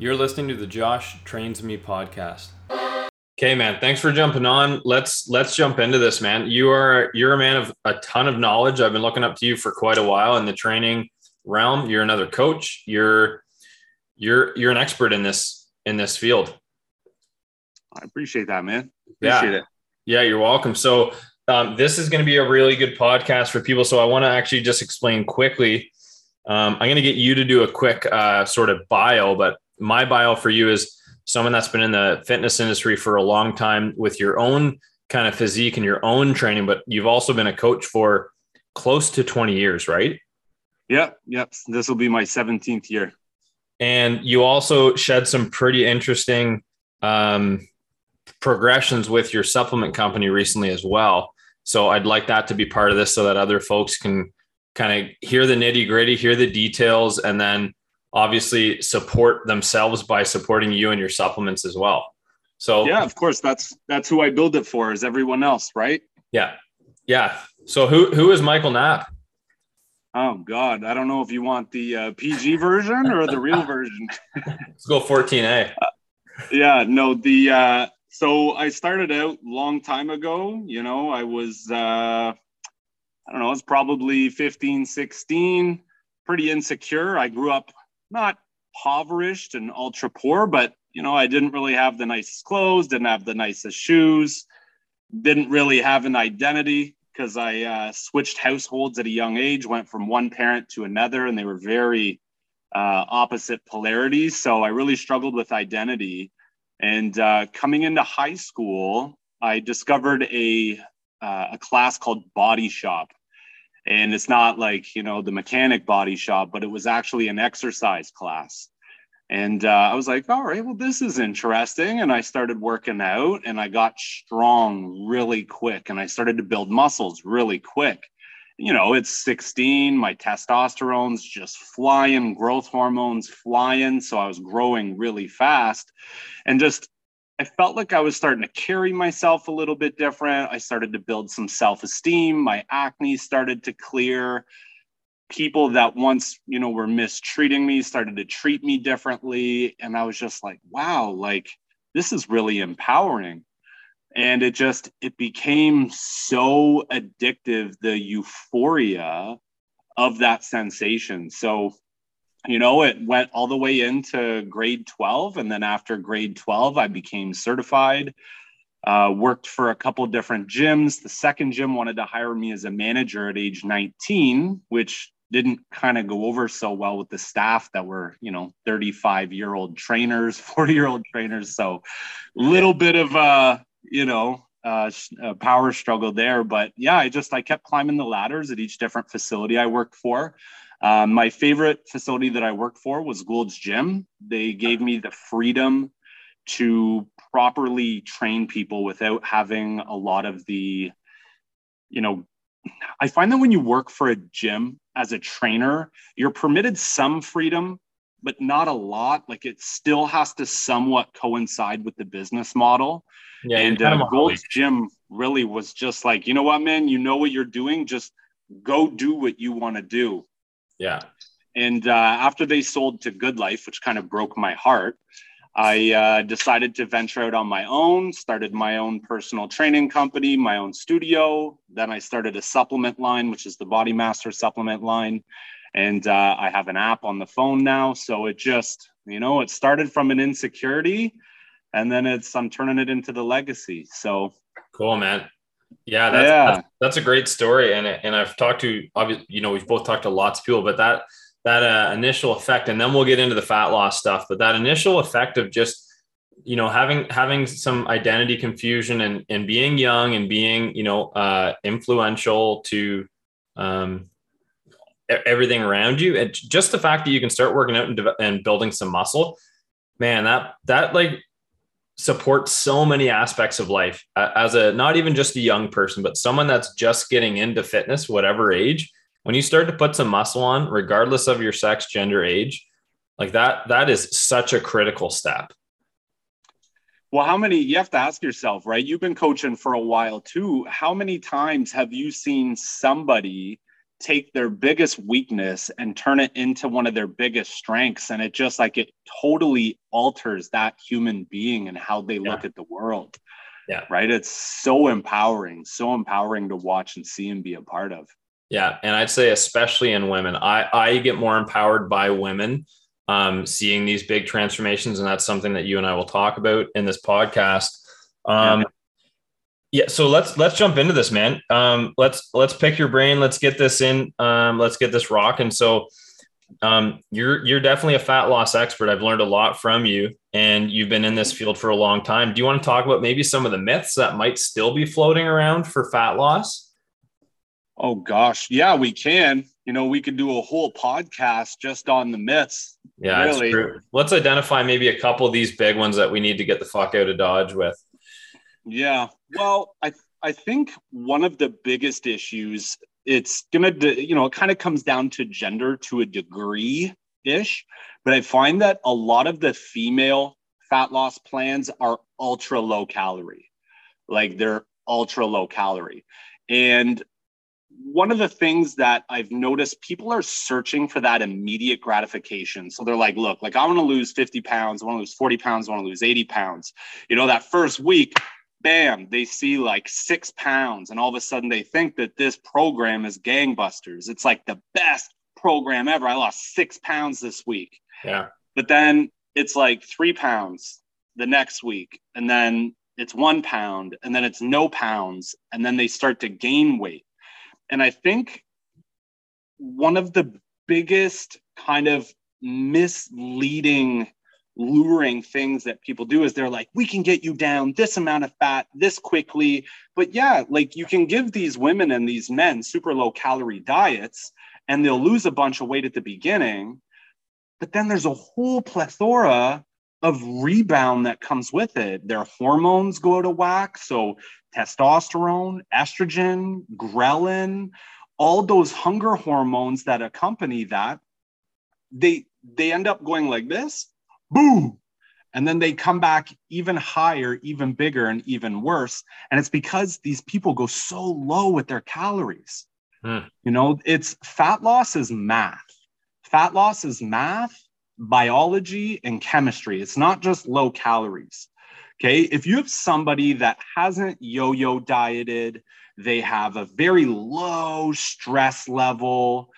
You're listening to the Josh Trains Me podcast. Okay, man. Thanks for jumping on. Let's let's jump into this, man. You are you're a man of a ton of knowledge. I've been looking up to you for quite a while in the training realm. You're another coach. You're you're you're an expert in this in this field. I appreciate that, man. Appreciate yeah. it. Yeah, you're welcome. So um, this is going to be a really good podcast for people. So I want to actually just explain quickly. Um, I'm going to get you to do a quick uh, sort of bio, but my bio for you is someone that's been in the fitness industry for a long time with your own kind of physique and your own training, but you've also been a coach for close to 20 years, right? Yep. Yep. This will be my 17th year. And you also shed some pretty interesting um, progressions with your supplement company recently as well. So I'd like that to be part of this so that other folks can kind of hear the nitty gritty, hear the details, and then obviously support themselves by supporting you and your supplements as well. So yeah, of course, that's that's who I build it for is everyone else, right? Yeah. Yeah. So who who is Michael Knapp? Oh God, I don't know if you want the uh, PG version or the real version. Let's go 14A. Uh, yeah, no, the uh so I started out long time ago, you know, I was uh I don't know, I was probably 15, 16, pretty insecure. I grew up not impoverished and ultra poor, but you know, I didn't really have the nicest clothes, didn't have the nicest shoes, didn't really have an identity because I uh, switched households at a young age, went from one parent to another, and they were very uh, opposite polarities. So I really struggled with identity. And uh, coming into high school, I discovered a uh, a class called Body Shop, and it's not like you know the mechanic body shop but it was actually an exercise class. And uh, i was like all right well this is interesting. And i started working out and i got strong really quick and i started to build muscles really quick. You know it's 16 my testosterone's just flying growth hormones flying so i was growing really fast. And just I felt like I was starting to carry myself a little bit different. I started to build some self esteem. My acne started to clear. People that once, you know, were mistreating me started to treat me differently. And I was just like, wow, like this is really empowering. And it just, it became so addictive, the euphoria of that sensation. So you know, it went all the way into grade 12. And then after grade 12, I became certified. Uh, worked for a couple different gyms. The second gym wanted to hire me as a manager at age 19, which didn't kind of go over so well with the staff that were, you know, 35 year old trainers, 40 year old trainers. So, little bit of, uh, you know, uh, a power struggle there. But yeah, I just I kept climbing the ladders at each different facility I worked for. Um, my favorite facility that I worked for was Gold's Gym. They gave me the freedom to properly train people without having a lot of the, you know, I find that when you work for a gym as a trainer, you're permitted some freedom, but not a lot. Like it still has to somewhat coincide with the business model. Yeah, and uh, Gold's Gym really was just like, you know what, man, you know what you're doing. Just go do what you want to do. Yeah. And uh, after they sold to Good Life, which kind of broke my heart, I uh, decided to venture out on my own, started my own personal training company, my own studio. Then I started a supplement line, which is the Body Master supplement line. And uh, I have an app on the phone now. So it just, you know, it started from an insecurity and then it's, I'm turning it into the legacy. So cool, man. Yeah, that's, yeah. That's, that's, a great story, and and I've talked to obviously, you know, we've both talked to lots of people, but that that uh, initial effect, and then we'll get into the fat loss stuff. But that initial effect of just you know having having some identity confusion and and being young and being you know uh, influential to um, everything around you, and just the fact that you can start working out and, and building some muscle, man, that that like support so many aspects of life as a not even just a young person but someone that's just getting into fitness whatever age when you start to put some muscle on regardless of your sex gender age like that that is such a critical step. Well how many you have to ask yourself right? You've been coaching for a while too. How many times have you seen somebody take their biggest weakness and turn it into one of their biggest strengths. And it just like it totally alters that human being and how they yeah. look at the world. Yeah. Right? It's so empowering so empowering to watch and see and be a part of. Yeah. And i'd say especially in women i i get more empowered by women um, seeing these big transformations. And that's something that you and i will talk about in this podcast. Um, yeah. Yeah, so let's let's jump into this, man. Um, let's let's pick your brain. Let's get this in. Um, let's get this rock. And So, um, you're you're definitely a fat loss expert. I've learned a lot from you, and you've been in this field for a long time. Do you want to talk about maybe some of the myths that might still be floating around for fat loss? Oh gosh, yeah, we can. You know, we could do a whole podcast just on the myths. Yeah, really. Let's identify maybe a couple of these big ones that we need to get the fuck out of Dodge with. Yeah. Well, I I think one of the biggest issues it's gonna you know it kind of comes down to gender to a degree ish, but I find that a lot of the female fat loss plans are ultra low calorie, like they're ultra low calorie, and one of the things that I've noticed people are searching for that immediate gratification. So they're like, look, like I want to lose 50 pounds, I want to lose 40 pounds, I want to lose 80 pounds. You know, that first week, bam, they see like six pounds, and all of a sudden they think that this program is gangbusters. It's like the best program ever. I lost six pounds this week. Yeah. But then it's like three pounds the next week, and then it's one pound, and then it's no pounds, and then they start to gain weight. And I think one of the biggest kind of misleading luring things that people do is they're like, we can get you down this amount of fat this quickly. But yeah, like you can give these women and these men super low calorie diets and they'll lose a bunch of weight at the beginning. But then there's a whole plethora of rebound that comes with it. Their hormones go of whack. So testosterone, estrogen, ghrelin, all those hunger hormones that accompany that, they they end up going like this boom. And then they come back even higher, even bigger, and even worse. And it's because these people go so low with their calories. Hmm. You know, it's fat loss is math. Fat loss is math, biology, and chemistry. It's not just low calories. Okay. If you have somebody that hasn't yo yo dieted, they have a very low stress level,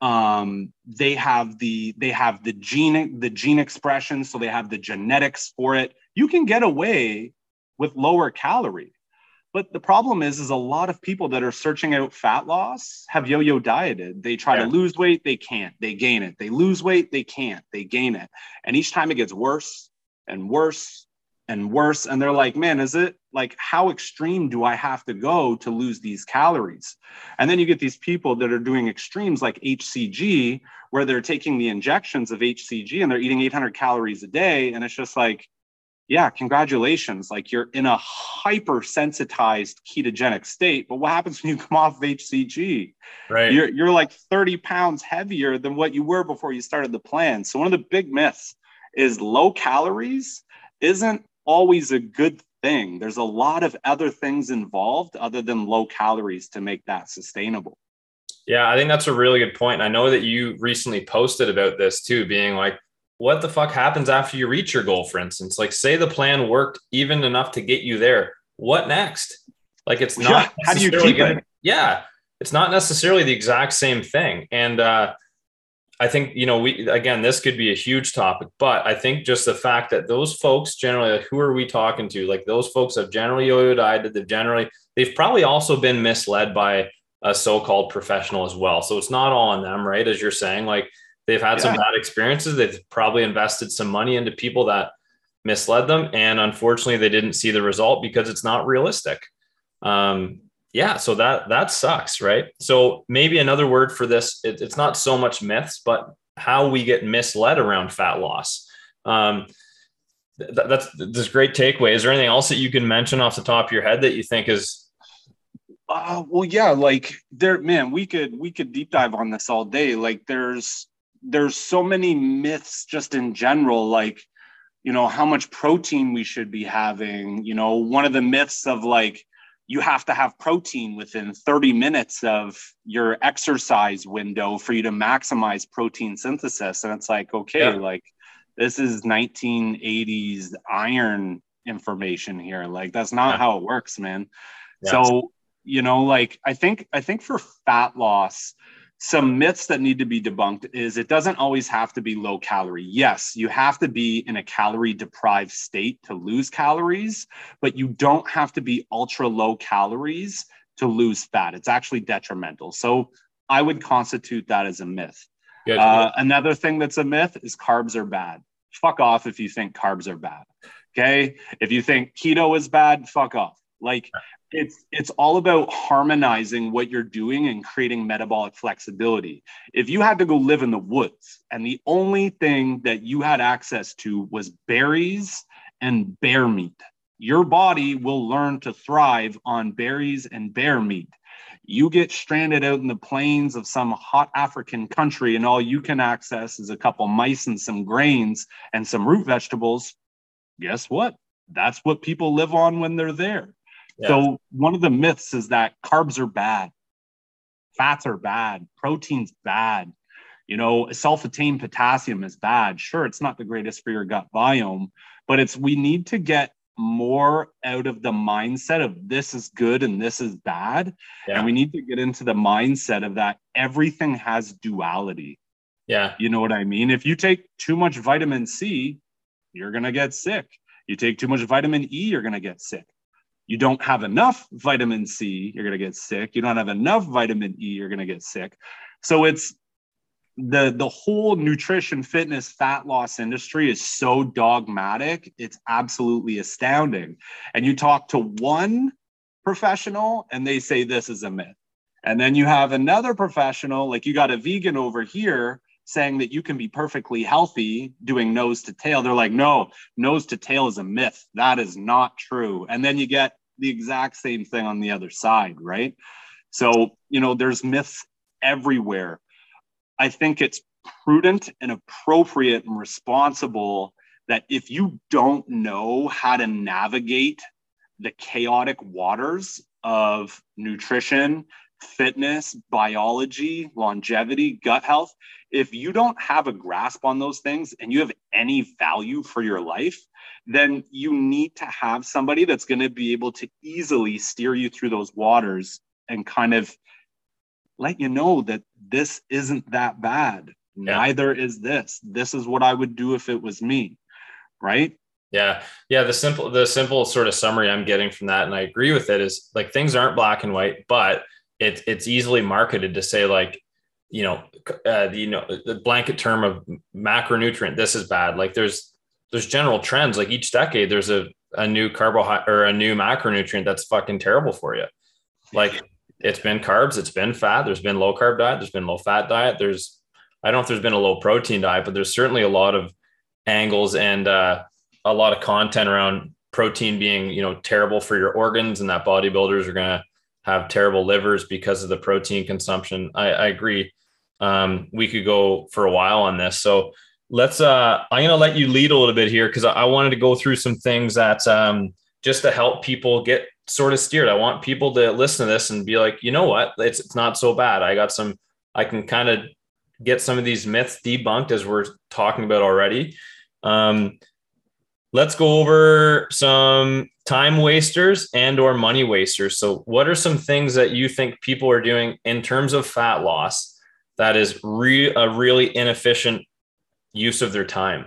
um, they have the they have the gene the gene expression so they have the genetics for it. You can get away with lower calorie. But the problem is is a lot of people that are searching out fat loss have yo-yo dieted. They try yeah. to lose weight they can't. They gain it. They lose weight they can't. They gain it. And each time it gets worse and worse and worse. And they're like, man, is it like how extreme do I have to go to lose these calories? And then you get these people that are doing extremes like HCG, where they're taking the injections of HCG and they're eating 800 calories a day. And it's just like, yeah, congratulations. Like you're in a hypersensitized ketogenic state. But what happens when you come off of HCG? Right. You're, you're like 30 pounds heavier than what you were before you started the plan. So one of the big myths is low calories isn't always a good thing. There's a lot of other things involved other than low calories to make that sustainable. Yeah, I think that's a really good point. I know that you recently posted about this too, being like, what the fuck happens after you reach your goal, for instance? Like, say the plan worked even enough to get you there. What next? Like, it's not. Yeah, how do you keep gonna, it? Yeah, it's not necessarily the exact same thing. And uh, I think you know we again this could be a huge topic, but I think just the fact that those folks generally like, who are we talking to? Like those folks have generally yo-yo dieted. They've generally they've probably also been misled by a so-called professional as well. So it's not all on them, right? As you're saying, like they've had yeah. some bad experiences. They've probably invested some money into people that misled them, and unfortunately, they didn't see the result because it's not realistic. Um, yeah so that that sucks right? So maybe another word for this it, it's not so much myths but how we get misled around fat loss. Um, th- that's this great takeaway. Is there anything else that you can mention off the top of your head that you think is uh, well yeah like there man we could we could deep dive on this all day. Like there's there's so many myths just in general like you know how much protein we should be having you know one of the myths of like you have to have protein within 30 minutes of your exercise window for you to maximize protein synthesis. And it's like, okay, yeah. like this is 1980s iron information here. Like that's not yeah. how it works, man. Yeah. So, you know, like I think I think for fat loss, some myths that need to be debunked is it doesn't always have to be low calorie. Yes, you have to be in a calorie deprived state to lose calories, but you don't have to be ultra low calories to lose fat. It's actually detrimental. So I would constitute that as a myth. Uh, another thing that's a myth is carbs are bad. Fuck off if you think carbs are bad. Okay. If you think keto is bad, fuck off. Like it's it's all about harmonizing what you're doing and creating metabolic flexibility. If you had to go live in the woods and the only thing that you had access to was berries and bear meat, your body will learn to thrive on berries and bear meat. You get stranded out in the plains of some hot African country, and all you can access is a couple mice and some grains and some root vegetables. Guess what? That's what people live on when they're there. Yeah. So, one of the myths is that carbs are bad, fats are bad, protein's bad. You know, acesulfame potassium is bad. Sure, it's not the greatest for your gut biome, but it's we need to get more out of the mindset of this is good and this is bad. Yeah. And we need to get into the mindset of that everything has duality. Yeah. You know what I mean? If you take too much vitamin C, you're going to get sick. You take too much vitamin E, you're going to get sick. You don't have enough vitamin C, you're going to get sick. You don't have enough vitamin E, you're going to get sick. So it's the the whole nutrition fitness fat loss industry is so dogmatic it's absolutely astounding and you talk to one professional and they say this is a myth and then you have another professional like you got a vegan over here saying that you can be perfectly healthy doing nose to tail. They're like no nose to tail is a myth. That is not true. And then you get the exact same thing on the other side right? So you know there's myths everywhere. I think it's prudent and appropriate and responsible that if you don't know how to navigate the chaotic waters of nutrition, fitness, biology, longevity, gut health, if you don't have a grasp on those things and you have any value for your life, then you need to have somebody that's going to be able to easily steer you through those waters and kind of let you know that this isn't that bad. Yeah. Neither is this. This is what I would do if it was me. Right. Yeah. Yeah. The simple, the simple sort of summary I'm getting from that, and I agree with it, is like things aren't black and white, but it, it's easily marketed to say, like, you know, uh, you know, the blanket term of macronutrient, this is bad. Like there's, there's general trends. Like each decade, there's a, a new carbohydrate or a new macronutrient that's fucking terrible for you. Like it's been carbs, it's been fat, there's been low carb diet, there's been low fat diet. There's, I don't know if there's been a low protein diet, but there's certainly a lot of angles and uh, a lot of content around protein being, you know, terrible for your organs and that bodybuilders are going to have terrible livers because of the protein consumption. I, I agree. Um, we could go for a while on this. So let's, uh, I'm going to let you lead a little bit here because I, I, wanted to go through some things that um, just to help people get sort of steered. I want people to listen to this and be like, you know what, it's it's not so bad. I got some. I can kind of get some of these myths debunked as we're talking about already. Um, let's go over some time wasters and or money wasters. So, what are some things that you think people are doing in terms of fat loss that is re- a really inefficient use of their time?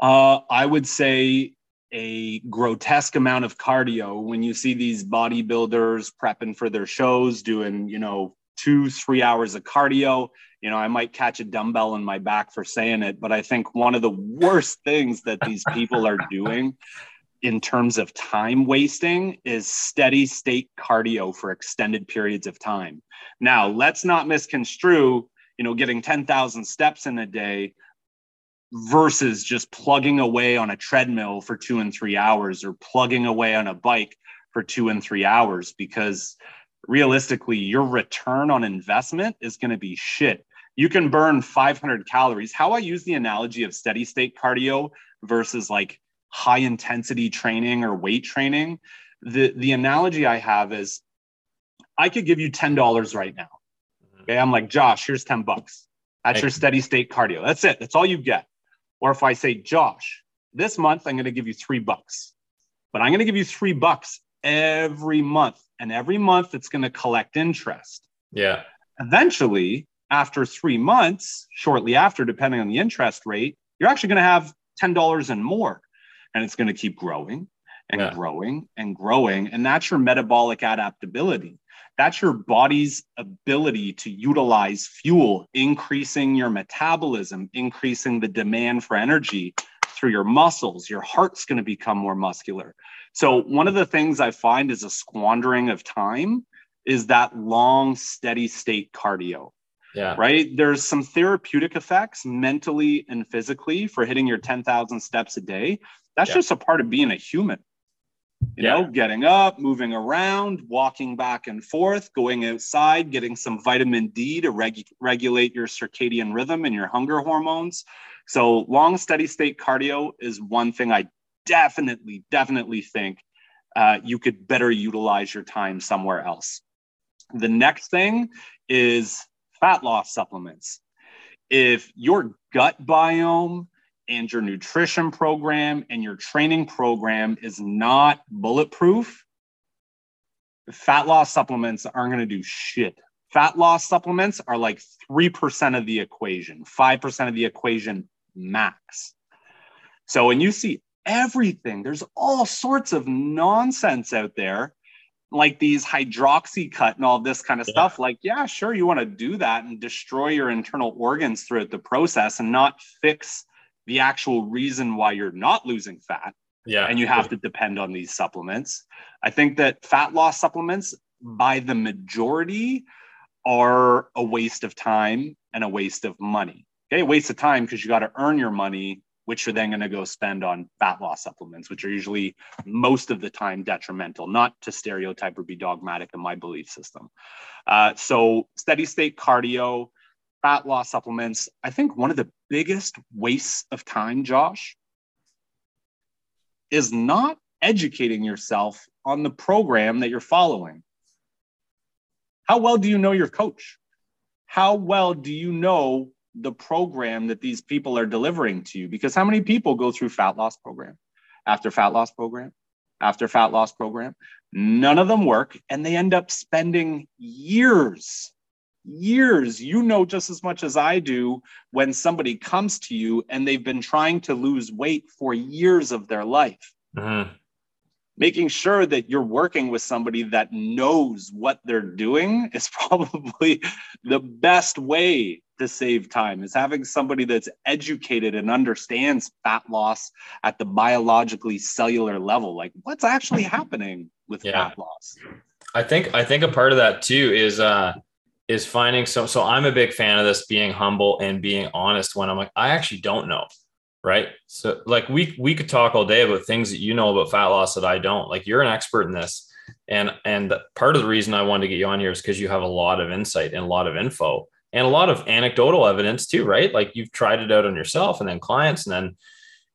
Uh, I would say a grotesque amount of cardio when you see these bodybuilders prepping for their shows doing you know two three hours of cardio you know i might catch a dumbbell in my back for saying it but i think one of the worst things that these people are doing in terms of time wasting is steady state cardio for extended periods of time. Now let's not misconstrue you know getting 10,000 steps in a day versus just plugging away on a treadmill for two and three hours or plugging away on a bike for two and three hours because realistically your return on investment is going to be shit. You can burn 500 calories. How i use the analogy of steady state cardio versus like high intensity training or weight training the the analogy I have is I could give you $10 right now. Mm-hmm. Okay. I'm like, Josh, here's 10 bucks. That's your steady state cardio. That's it. That's all you get. Or if I say, Josh, this month I'm going to give you three bucks, but I'm going to give you three bucks every month. And every month it's going to collect interest. Yeah. Eventually, after three months, shortly after, depending on the interest rate, you're actually going to have $10 and more. And it's going to keep growing and yeah. growing and growing. And that's your metabolic adaptability. That's your body's ability to utilize fuel, increasing your metabolism, increasing the demand for energy through your muscles. Your heart's going to become more muscular. So, one of the things I find is a squandering of time is that long, steady state cardio. Yeah. Right. There's some therapeutic effects mentally and physically for hitting your 10,000 steps a day. That's yeah. just a part of being a human you yeah. know, getting up, moving around, walking back and forth, going outside, getting some vitamin D to reg- regulate your circadian rhythm and your hunger hormones. So, long, steady state cardio is one thing I definitely, definitely think uh, you could better utilize your time somewhere else. The next thing is fat loss supplements. If your gut biome and your nutrition program and your training program is not bulletproof, fat loss supplements aren't going to do shit. Fat loss supplements are like 3% of the equation, 5% of the equation max. So when you see everything, there's all sorts of nonsense out there, like these hydroxycut and all this kind of yeah. stuff. Like, yeah, sure, you want to do that and destroy your internal organs throughout the process and not fix the actual reason why you're not losing fat. Yeah. And you have to depend on these supplements. I think that fat loss supplements, by the majority, are a waste of time and a waste of money. Okay, waste of time because you got to earn your money, which you're then going to go spend on fat loss supplements, which are usually most of the time detrimental, not to stereotype or be dogmatic in my belief system. Uh, so, steady state cardio, fat loss supplements, I think one of the biggest wastes of time, Josh, is not educating yourself on the program that you're following. How well do you know your coach? How well do you know the program that these people are delivering to you? Because how many people go through fat loss program after fat loss program after fat loss program? None of them work, and they end up spending years years. You know just as much as I do when somebody comes to you and they've been trying to lose weight for years of their life. Mm-hmm. Making sure that you're working with somebody that knows what they're doing is probably the best way to save time is having somebody that's educated and understands fat loss at the biologically cellular level like what's actually happening with yeah. fat loss i think i think a part of that too is uh is finding so so I'm a big fan of this being humble and being honest when I'm like I actually don't know right? So like we we could talk all day about things that you know about fat loss that I don't. Like you're an expert in this. And and part of the reason I wanted to get you on here is because you have a lot of insight and a lot of info and a lot of anecdotal evidence too right? Like you've tried it out on yourself and then clients and then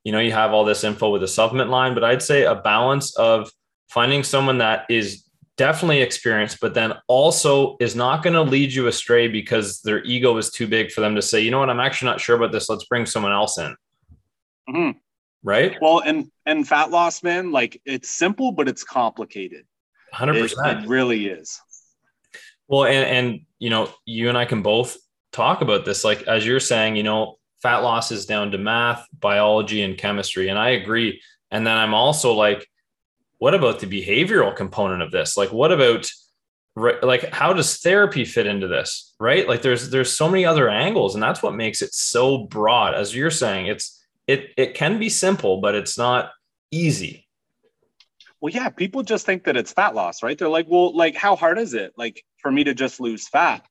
you know you have all this info with the supplement line. But I'd say a balance of finding someone that is definitely experienced, but then also is not going to lead you astray because their ego is too big for them to say, you know what, I'm actually not sure about this. Let's bring someone else in. Mm-hmm. Right. Well, and and fat loss, man, like it's simple, but it's complicated. Hundred percent. It really is. Well, and and you know, you and I can both talk about this. Like as you're saying, you know, fat loss is down to math, biology, and chemistry, and I agree. And then I'm also like, what about the behavioral component of this? Like what about like how does therapy fit into this right? Like there's there's so many other angles and that's what makes it so broad. As you're saying it's it it can be simple but it's not easy. Well yeah people just think that it's fat loss right? They're like well like how hard is it like for me to just lose fat?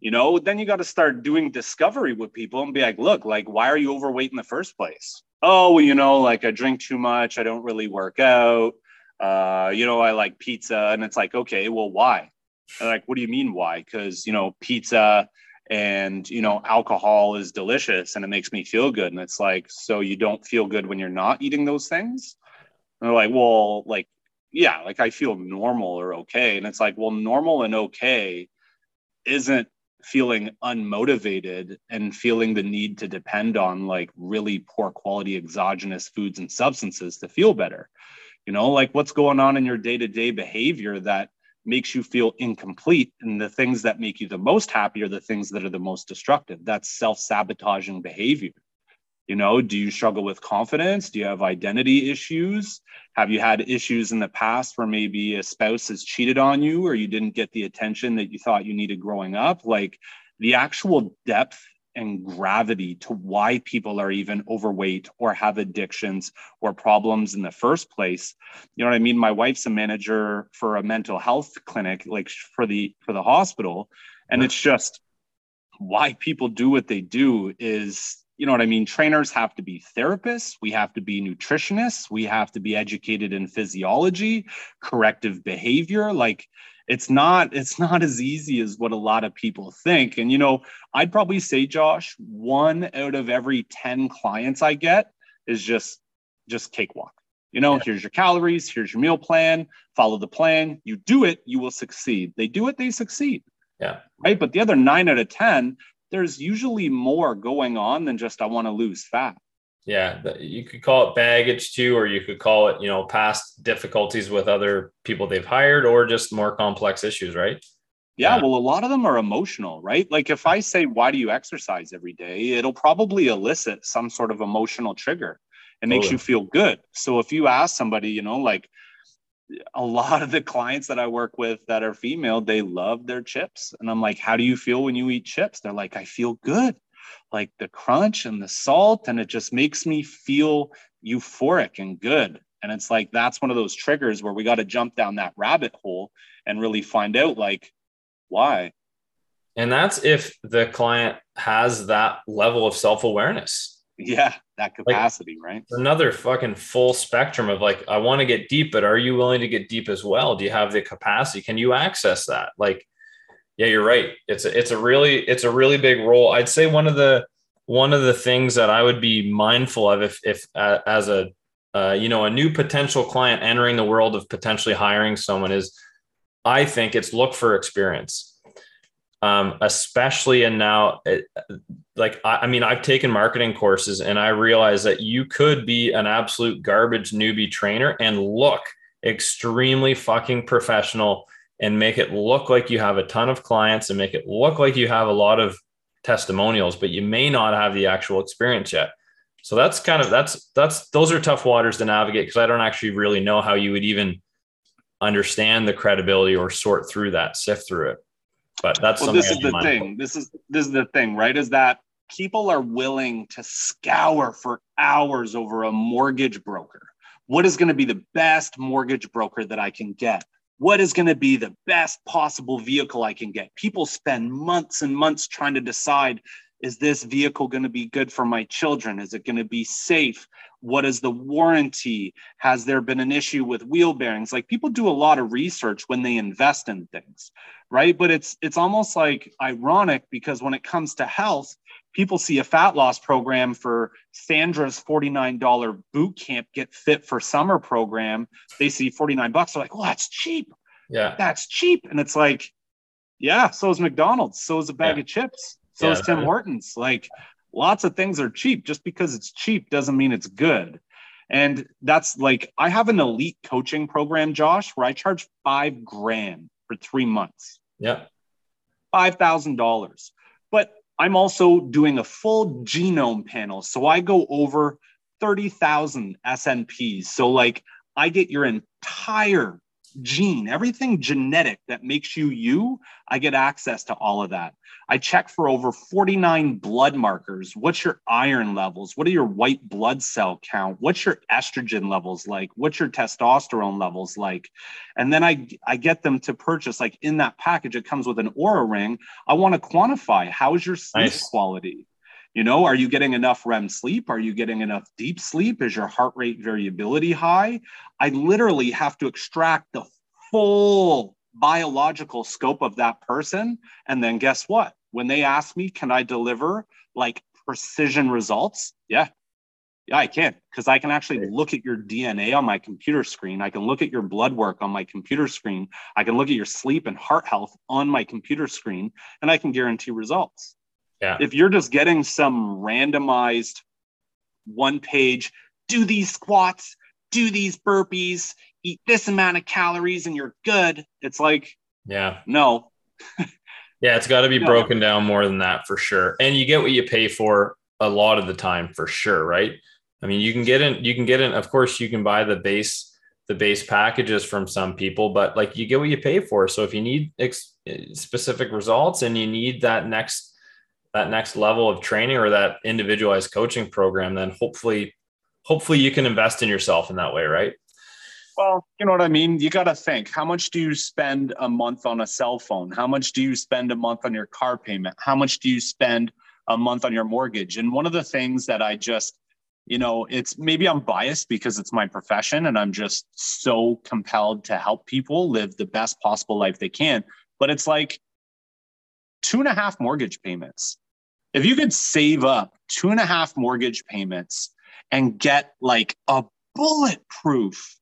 You know then you got to start doing discovery with people and be like look like why are you overweight in the first place? Oh well you know like i drink too much i don't really work out uh, you know, I like pizza. And it's like, okay, well, why? And like, what do you mean why? Because, you know, pizza and, you know, alcohol is delicious and it makes me feel good. And it's like, so you don't feel good when you're not eating those things? And they're like, well, like, yeah, like I feel normal or okay. And it's like, well, normal and okay isn't feeling unmotivated and feeling the need to depend on like really poor quality exogenous foods and substances to feel better. You know, like what's going on in your day to day behavior that makes you feel incomplete. And the things that make you the most happy are the things that are the most destructive. That's self sabotaging behavior. You know, do you struggle with confidence? Do you have identity issues? Have you had issues in the past where maybe a spouse has cheated on you or you didn't get the attention that you thought you needed growing up? Like the actual depth and gravity to why people are even overweight or have addictions or problems in the first place. You know what i mean? My wife's a manager for a mental health clinic like for the for the hospital. And it's just why people do what they do is you know what i mean? Trainers have to be therapists. We have to be nutritionists. We have to be educated in physiology corrective behavior. Like it's not it's not as easy as what a lot of people think. And you know i'd probably say josh one out of every 10 clients i get is just just cakewalk. You know yeah. here's your calories here's your meal plan follow the plan. You do it you will succeed. They do it they succeed. Yeah. Right? But the other 9 out of 10 there's usually more going on than just i want to lose fat yeah you could call it baggage too or you could call it you know past difficulties with other people they've hired or just more complex issues right yeah, well, a lot of them are emotional, right? Like if I say, why do you exercise every day? It'll probably elicit some sort of emotional trigger. It makes you feel good. So if you ask somebody, you know, like a lot of the clients that I work with that are female, they love their chips. And I'm like, how do you feel when you eat chips? They're like, I feel good like the crunch and the salt and it just makes me feel euphoric and good and it's like that's one of those triggers where we got to jump down that rabbit hole and really find out like why and that's if the client has that level of self-awareness yeah that capacity like, right another fucking full spectrum of like i want to get deep but are you willing to get deep as well do you have the capacity can you access that like yeah, you're right. It's a, it's a really it's a really big role. I'd say one of the one of the things that I would be mindful of if if uh, as a uh, you know a new potential client entering the world of potentially hiring someone is I think it's look for experience. Um, especially and now it, like I, I mean I've taken marketing courses and I realize that you could be an absolute garbage newbie trainer and look extremely fucking professional and make it look like you have a ton of clients and make it look like you have a lot of testimonials, but you may not have the actual experience yet. So that's kind of that's that's those are tough waters to navigate because I don't actually really know how you would even understand the credibility or sort through that, sift through it. But that's well, this is the thing. This is this is the thing, right? Is that people are willing to scour for hours over a mortgage broker. What is going to be the best mortgage broker that I can get? what is going to be the best possible vehicle I can get? People spend months and months trying to decide is this vehicle going to be good for my children? Is it going to be safe? What is the warranty? Has there been an issue with wheel bearings? Like people do a lot of research when they invest in things, right? But it's it's almost like ironic because when it comes to health, people see a fat loss program for Sandra's $49 boot camp get fit for summer program. They see 49 bucks. They're like, well, that's cheap. Yeah. That's cheap. And it's like, yeah, so is McDonald's. So is a bag yeah. of chips. So yeah, is Tim Hortons. Like lots of things are cheap. Just because it's cheap doesn't mean it's good. And that's like, I have an elite coaching program, Josh, where I charge five grand for three months. Yeah. $5,000. But I'm also doing a full genome panel. So I go over 30,000 SNPs. So, like, I get your entire gene, everything genetic that makes you you, I get access to all of that. I check for over 49 blood markers. What's your iron levels? What are your white blood cell count? What's your estrogen levels like? What's your testosterone levels like? And then I, I get them to purchase, like in that package, it comes with an Oura ring. I want to quantify how's your sleep nice. quality? You know, are you getting enough REM sleep? Are you getting enough deep sleep? Is your heart rate variability high? I literally have to extract the full biological scope of that person. And then guess what? When they ask me, can I deliver like precision results? Yeah. Yeah, I can because I can actually look at your DNA on my computer screen. I can look at your blood work on my computer screen. I can look at your sleep and heart health on my computer screen, and I can guarantee results. Yeah. If you're just getting some randomized one page, do these squats, do these burpees, eat this amount of calories, and you're good, it's like, yeah, no. yeah, it's got to be no. broken down more than that for sure. And you get what you pay for a lot of the time for sure, right? I mean, you can get in, you can get in, of course, you can buy the base the base packages from some people, but like you get what you pay for. So if you need ex- eh, specific results and you need that next that next level of training or that individualized coaching program, then hopefully hopefully you can invest in yourself in that way, right? Well, you know what I mean? You got to think how much do you spend a month on a cell phone? How much do you spend a month on your car payment? How much do you spend a month on your mortgage? And one of the things that I just, you know, it's maybe I'm biased because it's my profession and I'm just so compelled to help people live the best possible life they can. But it's like two and a half mortgage payments. If you could save up two and a half mortgage payments and get like a bulletproof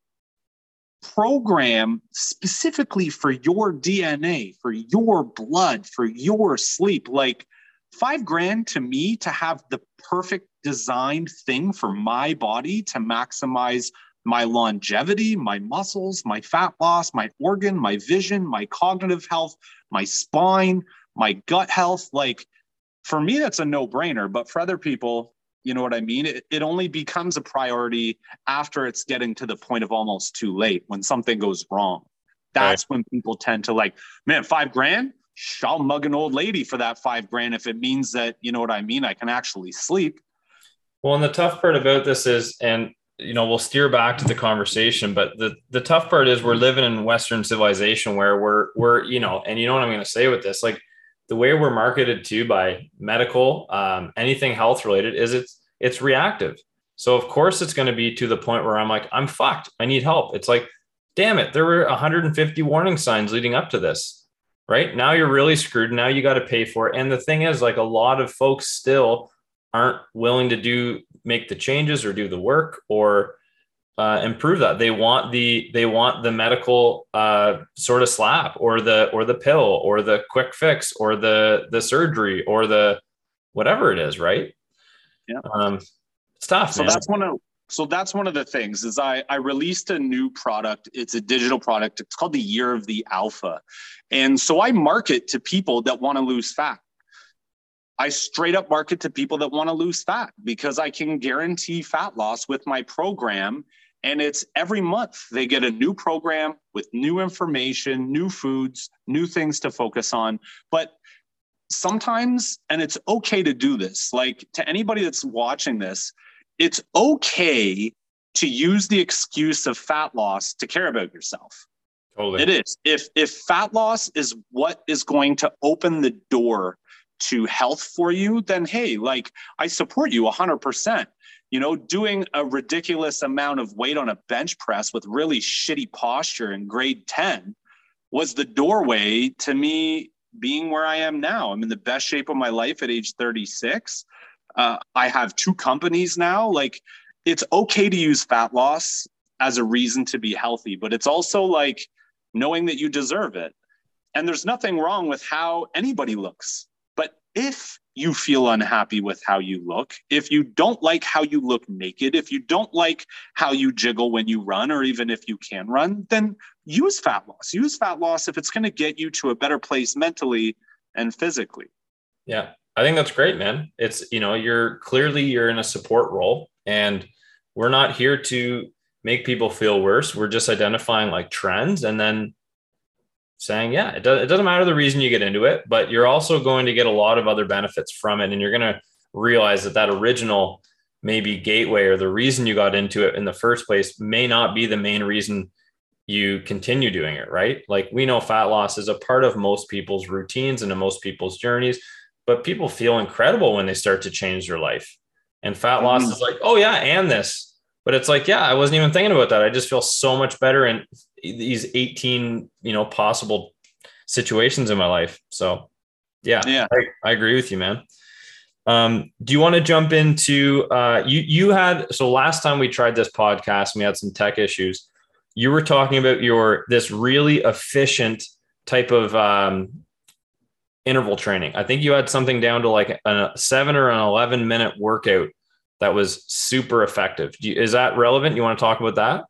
program specifically for your DNA, for your blood, for your sleep. Like five grand to me to have the perfect designed thing for my body to maximize my longevity, my muscles, my fat loss, my organ, my vision, my cognitive health, my spine, my gut health. Like for me, that's a no brainer. But for other people, you know what I mean? It, it only becomes a priority after it's getting to the point of almost too late when something goes wrong. That's right. when people tend to like, man, five grand? I'll mug an old lady for that five grand if it means that, you know what I mean? I can actually sleep. Well, and the tough part about this is, and you know, we'll steer back to the conversation, but the the tough part is we're living in Western civilization where we're we're, you know, and you know what I'm going to say with this, like the way we're marketed to by medical, um, anything health related is it's it's reactive. So of course it's going to be to the point where I'm like, I'm fucked. I need help. It's like, damn it, there were 150 warning signs leading up to this. Right now you're really screwed. Now you got to pay for it. And the thing is, like a lot of folks still aren't willing to do make the changes or do the work or uh, improve that. They want the they want the medical uh, sort of slap or the or the pill or the quick fix or the the surgery or the whatever it is, right? Yeah, um, it's tough. So man. that's one of so that's one of the things is I I released a new product. It's a digital product. It's called the Year of the Alpha, and so I market to people that want to lose fat. I straight up market to people that want to lose fat because I can guarantee fat loss with my program and it's every month they get a new program with new information, new foods, new things to focus on. But sometimes, and it's okay to do this, like to anybody that's watching this, it's okay to use the excuse of fat loss to care about yourself. Totally. It is. If if fat loss is what is going to open the door to health for you, then hey, like I support you 100% you know, doing a ridiculous amount of weight on a bench press with really shitty posture in grade 10 was the doorway to me being where I am now. I'm in the best shape of my life at age 36. Uh, I have two companies now. Like, it's okay to use fat loss as a reason to be healthy, but it's also like knowing that you deserve it. And there's nothing wrong with how anybody looks. But if you feel unhappy with how you look, if you don't like how you look naked, if you don't like how you jiggle when you run, or even if you can run, then use fat loss. Use fat loss if it's going to get you to a better place mentally and physically. Yeah, I think that's great, man. It's, you know, you're clearly you're in a support role and we're not here to make people feel worse. We're just identifying like trends and then saying, yeah, it, does, it doesn't matter the reason you get into it, but you're also going to get a lot of other benefits from it. And you're going to realize that that original maybe gateway or the reason you got into it in the first place may not be the main reason you continue doing it, right? Like we know fat loss is a part of most people's routines and in most people's journeys, but people feel incredible when they start to change their life. And fat mm-hmm. loss is like, oh yeah, and this. But it's like, yeah, I wasn't even thinking about that. I just feel so much better in these 18 you know possible situations in my life so yeah yeah i, I agree with you man Um, do you want to jump into uh, you? You had so last time we tried this podcast, we had some tech issues. You were talking about your this really efficient type of um, interval training. I think you had something down to like a seven or an eleven minute workout that was super effective. You, is that relevant? You want to talk about that?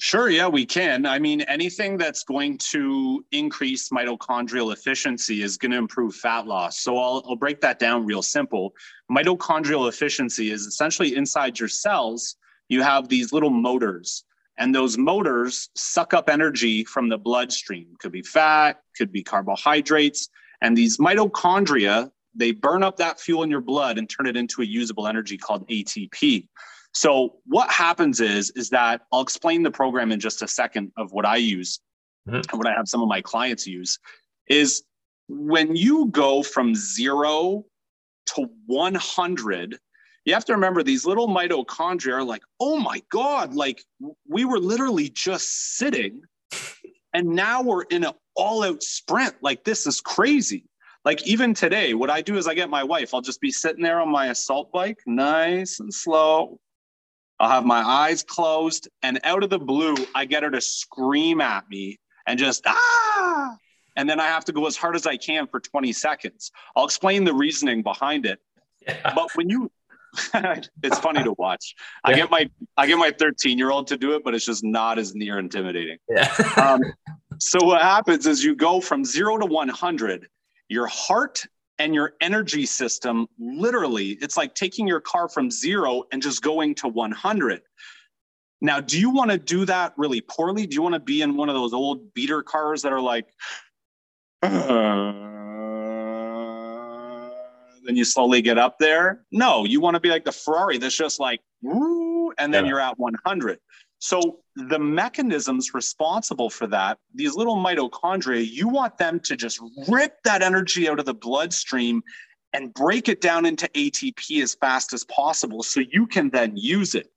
Sure, yeah, we can. I mean, anything that's going to increase mitochondrial efficiency is going to improve fat loss. So I'll, I'll break that down real simple. Mitochondrial efficiency is essentially inside your cells, you have these little motors, and those motors suck up energy from the bloodstream. Could be fat, could be carbohydrates. And these mitochondria, they burn up that fuel in your blood and turn it into a usable energy called ATP. So what happens is is that I'll explain the program in just a second of what I use mm-hmm. and what I have some of my clients use is when you go from 0 to 100 you have to remember these little mitochondria are like oh my god like we were literally just sitting and now we're in an all out sprint like this is crazy like even today what i do is i get my wife i'll just be sitting there on my assault bike nice and slow I'll have my eyes closed, and out of the blue, I get her to scream at me and just ah. And then I have to go as hard as I can for 20 seconds. I'll explain the reasoning behind it. Yeah. But when you, it's funny to watch. Yeah. I get my I get my 13 year old to do it, but it's just not as near intimidating. Yeah. um, so what happens is you go from zero to 100. Your heart and your energy system literally it's like taking your car from zero and just going to 100 now do you want to do that really poorly? Do you want to be in one of those old beater cars that are like uh, then you slowly get up there? No you want to be like the ferrari that's just like woo, and then yeah. you're at 100 so the mechanisms responsible for that, these little mitochondria, you want them to just rip that energy out of the bloodstream and break it down into ATP as fast as possible so you can then use it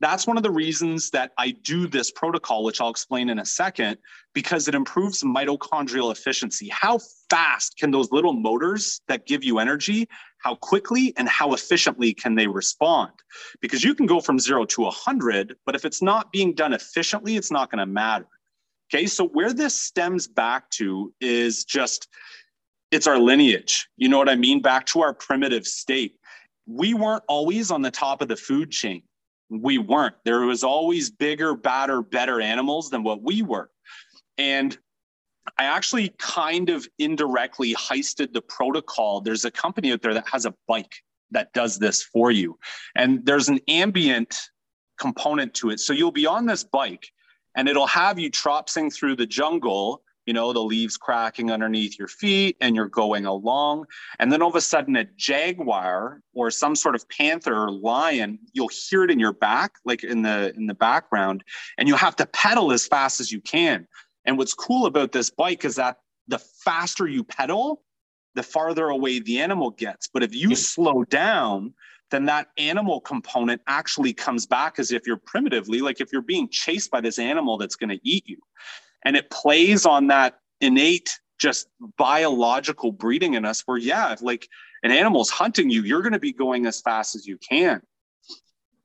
that's one of the reasons that I do this protocol, which I'll explain in a second, because it improves mitochondrial efficiency. How fast can those little motors that give you energy, how quickly and how efficiently can they respond? Because you can go from zero to 100, but if it's not being done efficiently, it's not going to matter. Okay, so where this stems back to is just it's our lineage. You know what I mean? Back to our primitive state. We weren't always on the top of the food chain we weren't. There was always bigger, badder, better animals than what we were. And I actually kind of indirectly heisted the protocol. There's a company out there that has a bike that does this for you. And there's an ambient component to it. So you'll be on this bike and it'll have you tropsing through the jungle you know, the leaves cracking underneath your feet and you're going along. And then all of a sudden, a jaguar or some sort of panther or lion, you'll hear it in your back, like in the in the background, and you have to pedal as fast as you can. And what's cool about this bike is that the faster you pedal, the farther away the animal gets. But if you slow down, then that animal component actually comes back as if you're primitively, like if you're being chased by this animal that's going to eat you. And it plays on that innate just biological breeding in us where yeah if like an animal's hunting you you're going to be going as fast as you can.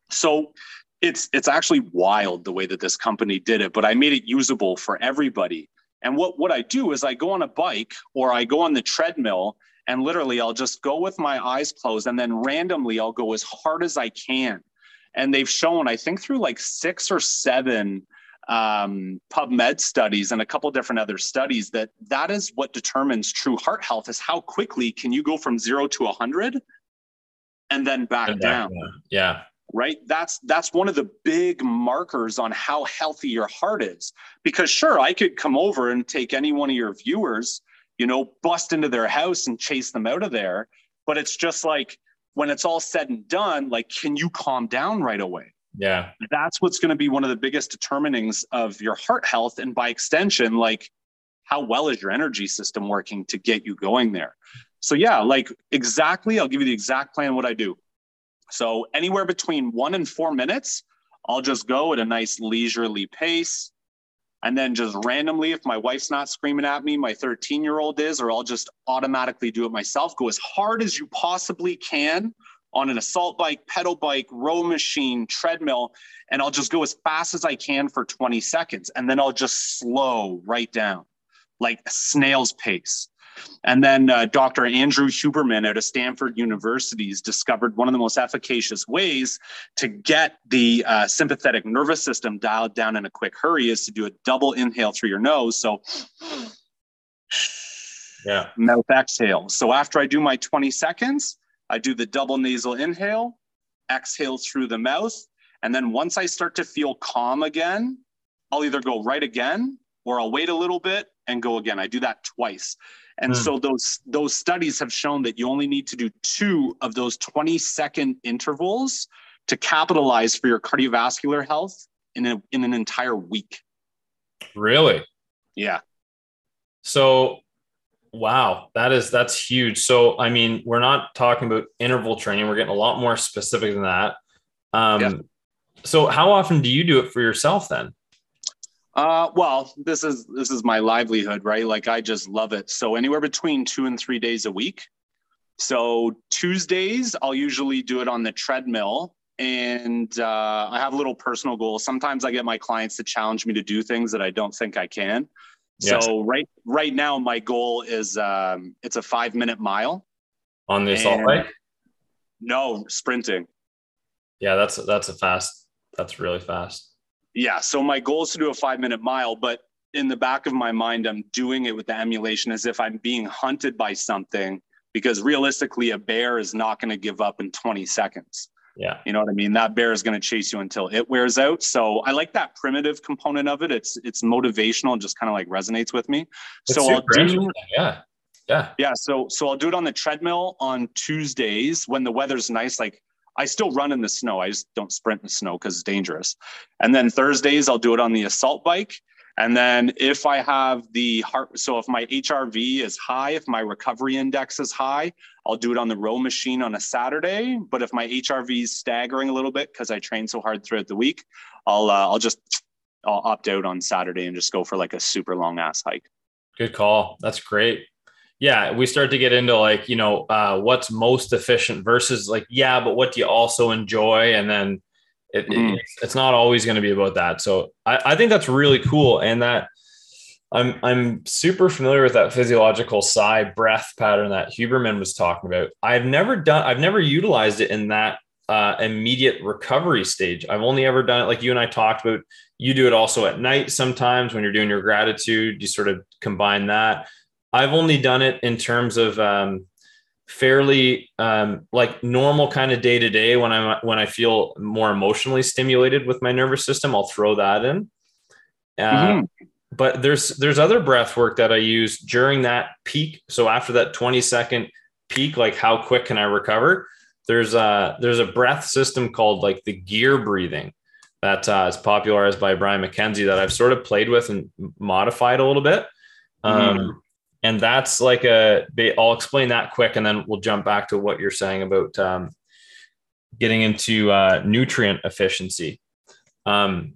So it's it's actually wild the way that this company did it but i made it usable for everybody and what what i do is i go on a bike or i go on the treadmill and literally i'll just go with my eyes closed and then randomly i'll go as hard as i can and they've shown i think through like six or seven um, PubMed studies and a couple different other studies that that is what determines true heart health is how quickly can you go from zero to 100 and then back, and back down. down. Yeah. Right. That's that's one of the big markers on how healthy your heart is. Because sure, I could come over and take any one of your viewers, you know, bust into their house and chase them out of there. But it's just like when it's all said and done, like, can you calm down right away? Yeah. That's what's going to be one of the biggest determinings of your heart health. And by extension, like how well is your energy system working to get you going there? So, yeah, like exactly, I'll give you the exact plan what I do. So, anywhere between one and four minutes, I'll just go at a nice leisurely pace. And then just randomly, if my wife's not screaming at me, my 13 year old is, or I'll just automatically do it myself. Go as hard as you possibly can on an assault bike, pedal bike, row machine, treadmill, and I'll just go as fast as I can for 20 seconds. And then I'll just slow right down, like a snail's pace. And then uh, Dr. Andrew Huberman at Stanford University has discovered one of the most efficacious ways to get the uh, sympathetic nervous system dialed down in a quick hurry is to do a double inhale through your nose. So, yeah, mouth exhale. So after I do my 20 seconds, I do the double nasal inhale, exhale through the mouth. And then once I start to feel calm again, I'll either go right again or I'll wait a little bit and go again. I do that twice. And mm. so those those studies have shown that you only need to do two of those 20 second intervals to capitalize for your cardiovascular health in, a, in an entire week. Really? Yeah. So wow, that is that's huge. So I mean, we're not talking about interval training. We're getting a lot more specific than that. Um, yeah. So how often do you do it for yourself then? Uh, well, this is this is my livelihood, right? Like I just love it. So anywhere between two and three days a week. So Tuesdays, I'll usually do it on the treadmill, and uh, I have a little personal goals. Sometimes I get my clients to challenge me to do things that I don't think I can. Yes. So right right now, my goal is um, it's a five minute mile on the assault bike. No sprinting. Yeah, that's that's a fast. That's really fast yeah so my goal is to do a five minute mile but in the back of my mind i'm doing it with the emulation as if i'm being hunted by something because realistically a bear is not going to give up in 20 seconds. Yeah. You know what i mean? That bear is going to chase you until it wears out. So i like that primitive component of it. It's it's motivational and just kind of like resonates with me. So i'll do yeah. Yeah. Yeah so so i'll do it on the treadmill on tuesdays when the weather's nice like I still run in the snow. I just don't sprint in the snow because it's dangerous. And then Thursdays, I'll do it on the assault bike. And then if I have the heart, so if my HRV is high, if my recovery index is high, I'll do it on the row machine on a Saturday. But if my HRV is staggering a little bit because I train so hard throughout the week, I'll uh, I'll just I'll opt out on Saturday and just go for like a super long ass hike. Good call. That's great yeah we start to get into like you know uh, what's most efficient versus like yeah but what do you also enjoy? And then it, mm-hmm. it, it's not always going to be about that. So I, I think that's really cool and that i'm i'm super familiar with that physiological sigh breath pattern that huberman was talking about. I've never done i've never utilized it in that uh, immediate recovery stage. I've only ever done it like you and i talked about you do it also at night sometimes when you're doing your gratitude you sort of combine that I've only done it in terms of um, fairly um, like normal kind of day to day when I'm when I feel more emotionally stimulated with my nervous system. I'll throw that in. Uh, mm-hmm. But there's there's other breath work that I use during that peak. So after that 20 second peak, like how quick can I recover? There's a there's a breath system called like the gear breathing that uh, is popularized by Brian MacKenzie that I've sort of played with and modified a little bit. Um, mm-hmm and that's like a i'll explain that quick and then we'll jump back to what you're saying about um, getting into uh, nutrient efficiency. Um,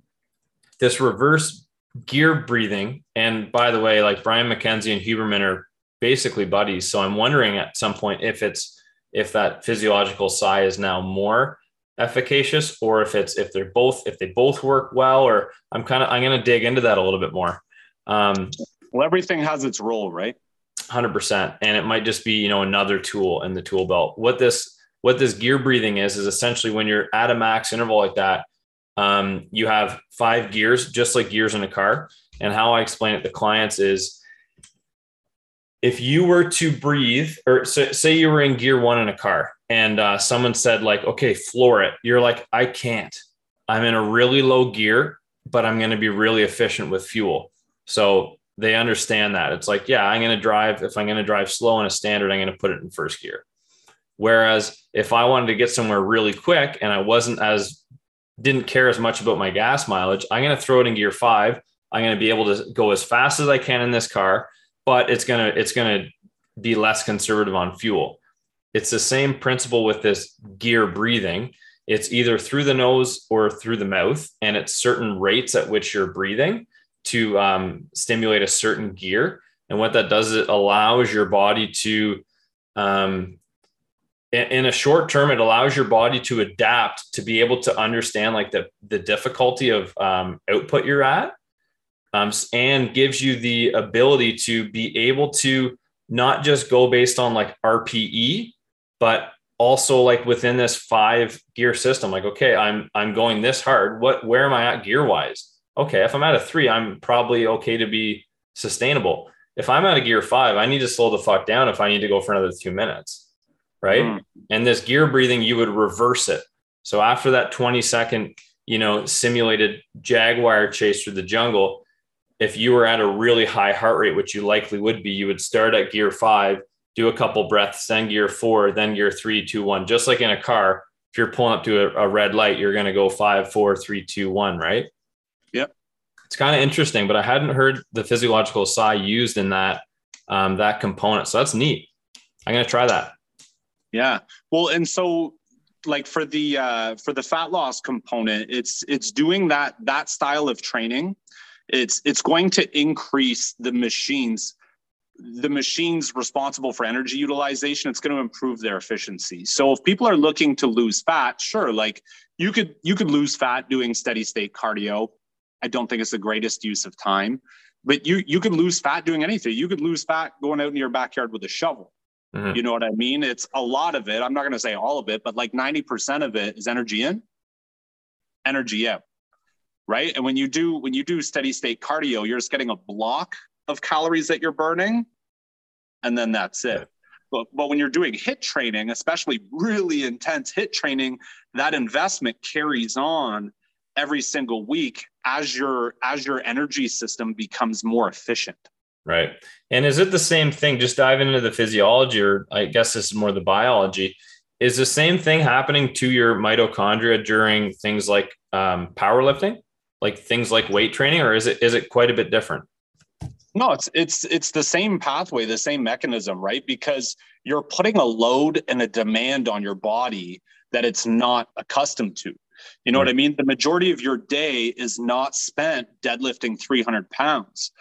this reverse gear breathing and by the way like brian mackenzie and huberman are basically buddies. So i'm wondering at some point if it's if that physiological sigh is now more efficacious or if it's if they're both if they both work well or i'm kind of i'm going to dig into that a little bit more. Um, well, everything has its role, right? 100% and it might just be you know another tool in the tool belt. What this what this gear breathing is is essentially when you're at a max interval like that um, you have five gears just like gears in a car. And how i explain it to clients is if you were to breathe or say, say you were in gear one in a car and uh, someone said like okay floor it. You're like i can't. I'm in a really low gear but i'm going to be really efficient with fuel. So they understand that. It's like yeah i'm going to drive if i'm going to drive slow in a standard i'm going to put it in first gear. Whereas if i wanted to get somewhere really quick and i wasn't as didn't care as much about my gas mileage i'm going to throw it in gear five. I'm going to be able to go as fast as i can in this car but it's going to it's going to be less conservative on fuel. It's the same principle with this gear breathing. It's either through the nose or through the mouth and it's certain rates at which you're breathing to um, stimulate a certain gear. And what that does, it allows your body to, um, in a short term, it allows your body to adapt to be able to understand like the, the difficulty of um, output you're at um, and gives you the ability to be able to not just go based on like RPE, but also like within this five gear system, like, okay, I'm, I'm going this hard. What, where am I at gear wise? Okay. If I'm at a three, I'm probably okay to be sustainable. If I'm at a gear five, I need to slow the fuck down if I need to go for another two minutes. Right. Mm. And this gear breathing, you would reverse it. So after that 20 second, you know, simulated jaguar chase through the jungle, if you were at a really high heart rate, which you likely would be, you would start at gear five, do a couple breaths, then gear four, then gear three, two, one. Just like in a car, if you're pulling up to a, a red light, you're going to go five, four, three, two, one, right? It's kind of interesting, but I hadn't heard the physiological sigh used in that um, that component. So that's neat. I'm to try that. Yeah. Well, and so like for the uh, for the fat loss component, it's it's doing that that style of training it's it's going to increase the machines the machines responsible for energy utilization it's going to improve their efficiency so if people are looking to lose fat sure like you could you could lose fat doing steady state cardio i don't think it's the greatest use of time but you you could lose fat doing anything you could lose fat going out in your backyard with a shovel mm-hmm. you know what i mean it's a lot of it i'm not going to say all of it but like 90% of it is energy in energy out right? And when you do when you do steady state cardio, you're just getting a block of calories that you're burning, and then that's it. But, but when you're doing HIIT training, especially really intense HIIT training, that investment carries on every single week as your as your energy system becomes more efficient. Right. And is it the same thing? Just diving into the physiology, or I guess this is more the biology. Is the same thing happening to your mitochondria during things like um, powerlifting? like things like weight training or is it is it quite a bit different no it's it's it's the same pathway the same mechanism right because you're putting a load and a demand on your body that it's not accustomed to you know what i mean? The majority of your day is not spent deadlifting 300 pounds.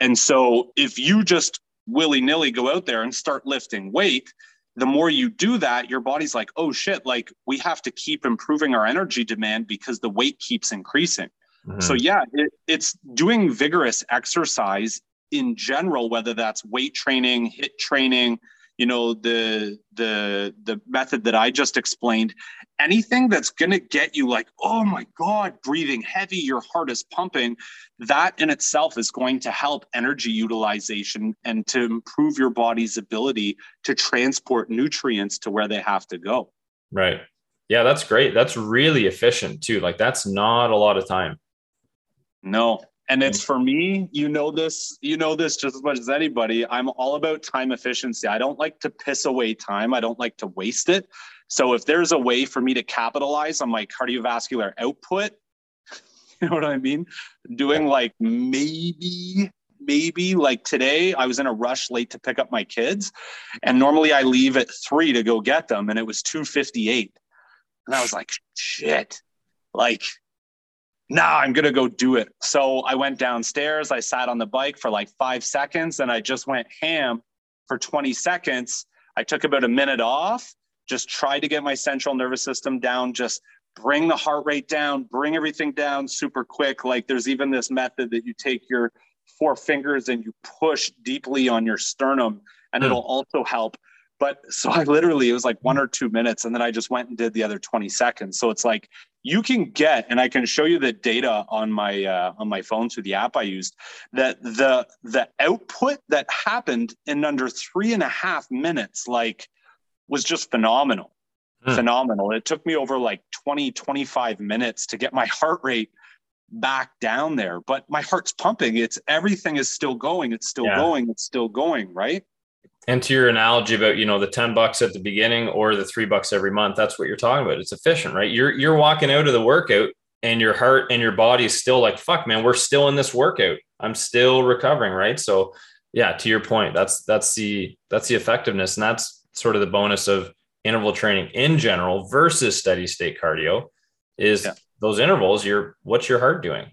And so if you just willy-nilly go out there and start lifting weight the more you do that your body's like oh shit like we have to keep improving our energy demand because the weight keeps increasing. Mm-hmm. So yeah, it, it's doing vigorous exercise in general, whether that's weight training, HIIT training, you know, the the the method that I just explained, anything that's gonna get you like, oh my God, breathing heavy, your heart is pumping, that in itself is going to help energy utilization and to improve your body's ability to transport nutrients to where they have to go. Right. Yeah, that's great. That's really efficient too. Like that's not a lot of time. No. And it's for me, you know this, you know this just as much as anybody. I'm all about time efficiency. I don't like to piss away time. I don't like to waste it. So if there's a way for me to capitalize on my cardiovascular output, you know what I mean? Doing like maybe maybe like today i was in a rush late to pick up my kids and normally i leave at three to go get them and it was 258 and i was like shit like nah, I'm going to go do it. So I went downstairs. I sat on the bike for like five seconds and I just went ham for 20 seconds. I took about a minute off, just tried to get my central nervous system down, just bring the heart rate down, bring everything down super quick. Like there's even this method that you take your four fingers and you push deeply on your sternum and mm. it'll also help but so I literally, it was like one or two minutes. And then I just went and did the other 20 seconds. So it's like you can get, and I can show you the data on my, uh, on my phone through the app I used that the, the output that happened in under three and a half minutes, like was just phenomenal. Hmm. Phenomenal. It took me over like 20, 25 minutes to get my heart rate back down there, but my heart's pumping. It's everything is still going. It's still yeah. going. It's still going. Right and to your analogy about you know the 10 bucks at the beginning or the three bucks every month that's what you're talking about. It's efficient right? You're you're walking out of the workout and your heart and your body is still like fuck man we're still in this workout. I'm still recovering right? So yeah to your point that's that's the that's the effectiveness. And that's sort of the bonus of interval training in general versus steady state cardio is yeah. those intervals you're what's your heart doing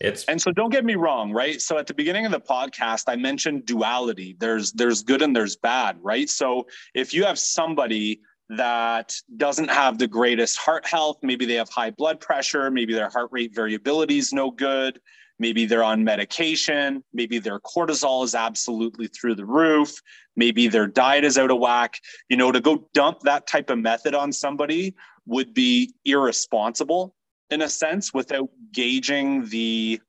it's and so don't get me wrong right? So at the beginning of the podcast i mentioned duality. There's there's good and there's bad right? So if you have somebody that doesn't have the greatest heart health maybe they have high blood pressure maybe their heart rate variability is no good maybe they're on medication maybe their cortisol is absolutely through the roof maybe their diet is out of whack. You know to go dump that type of method on somebody would be irresponsible in a sense without gauging the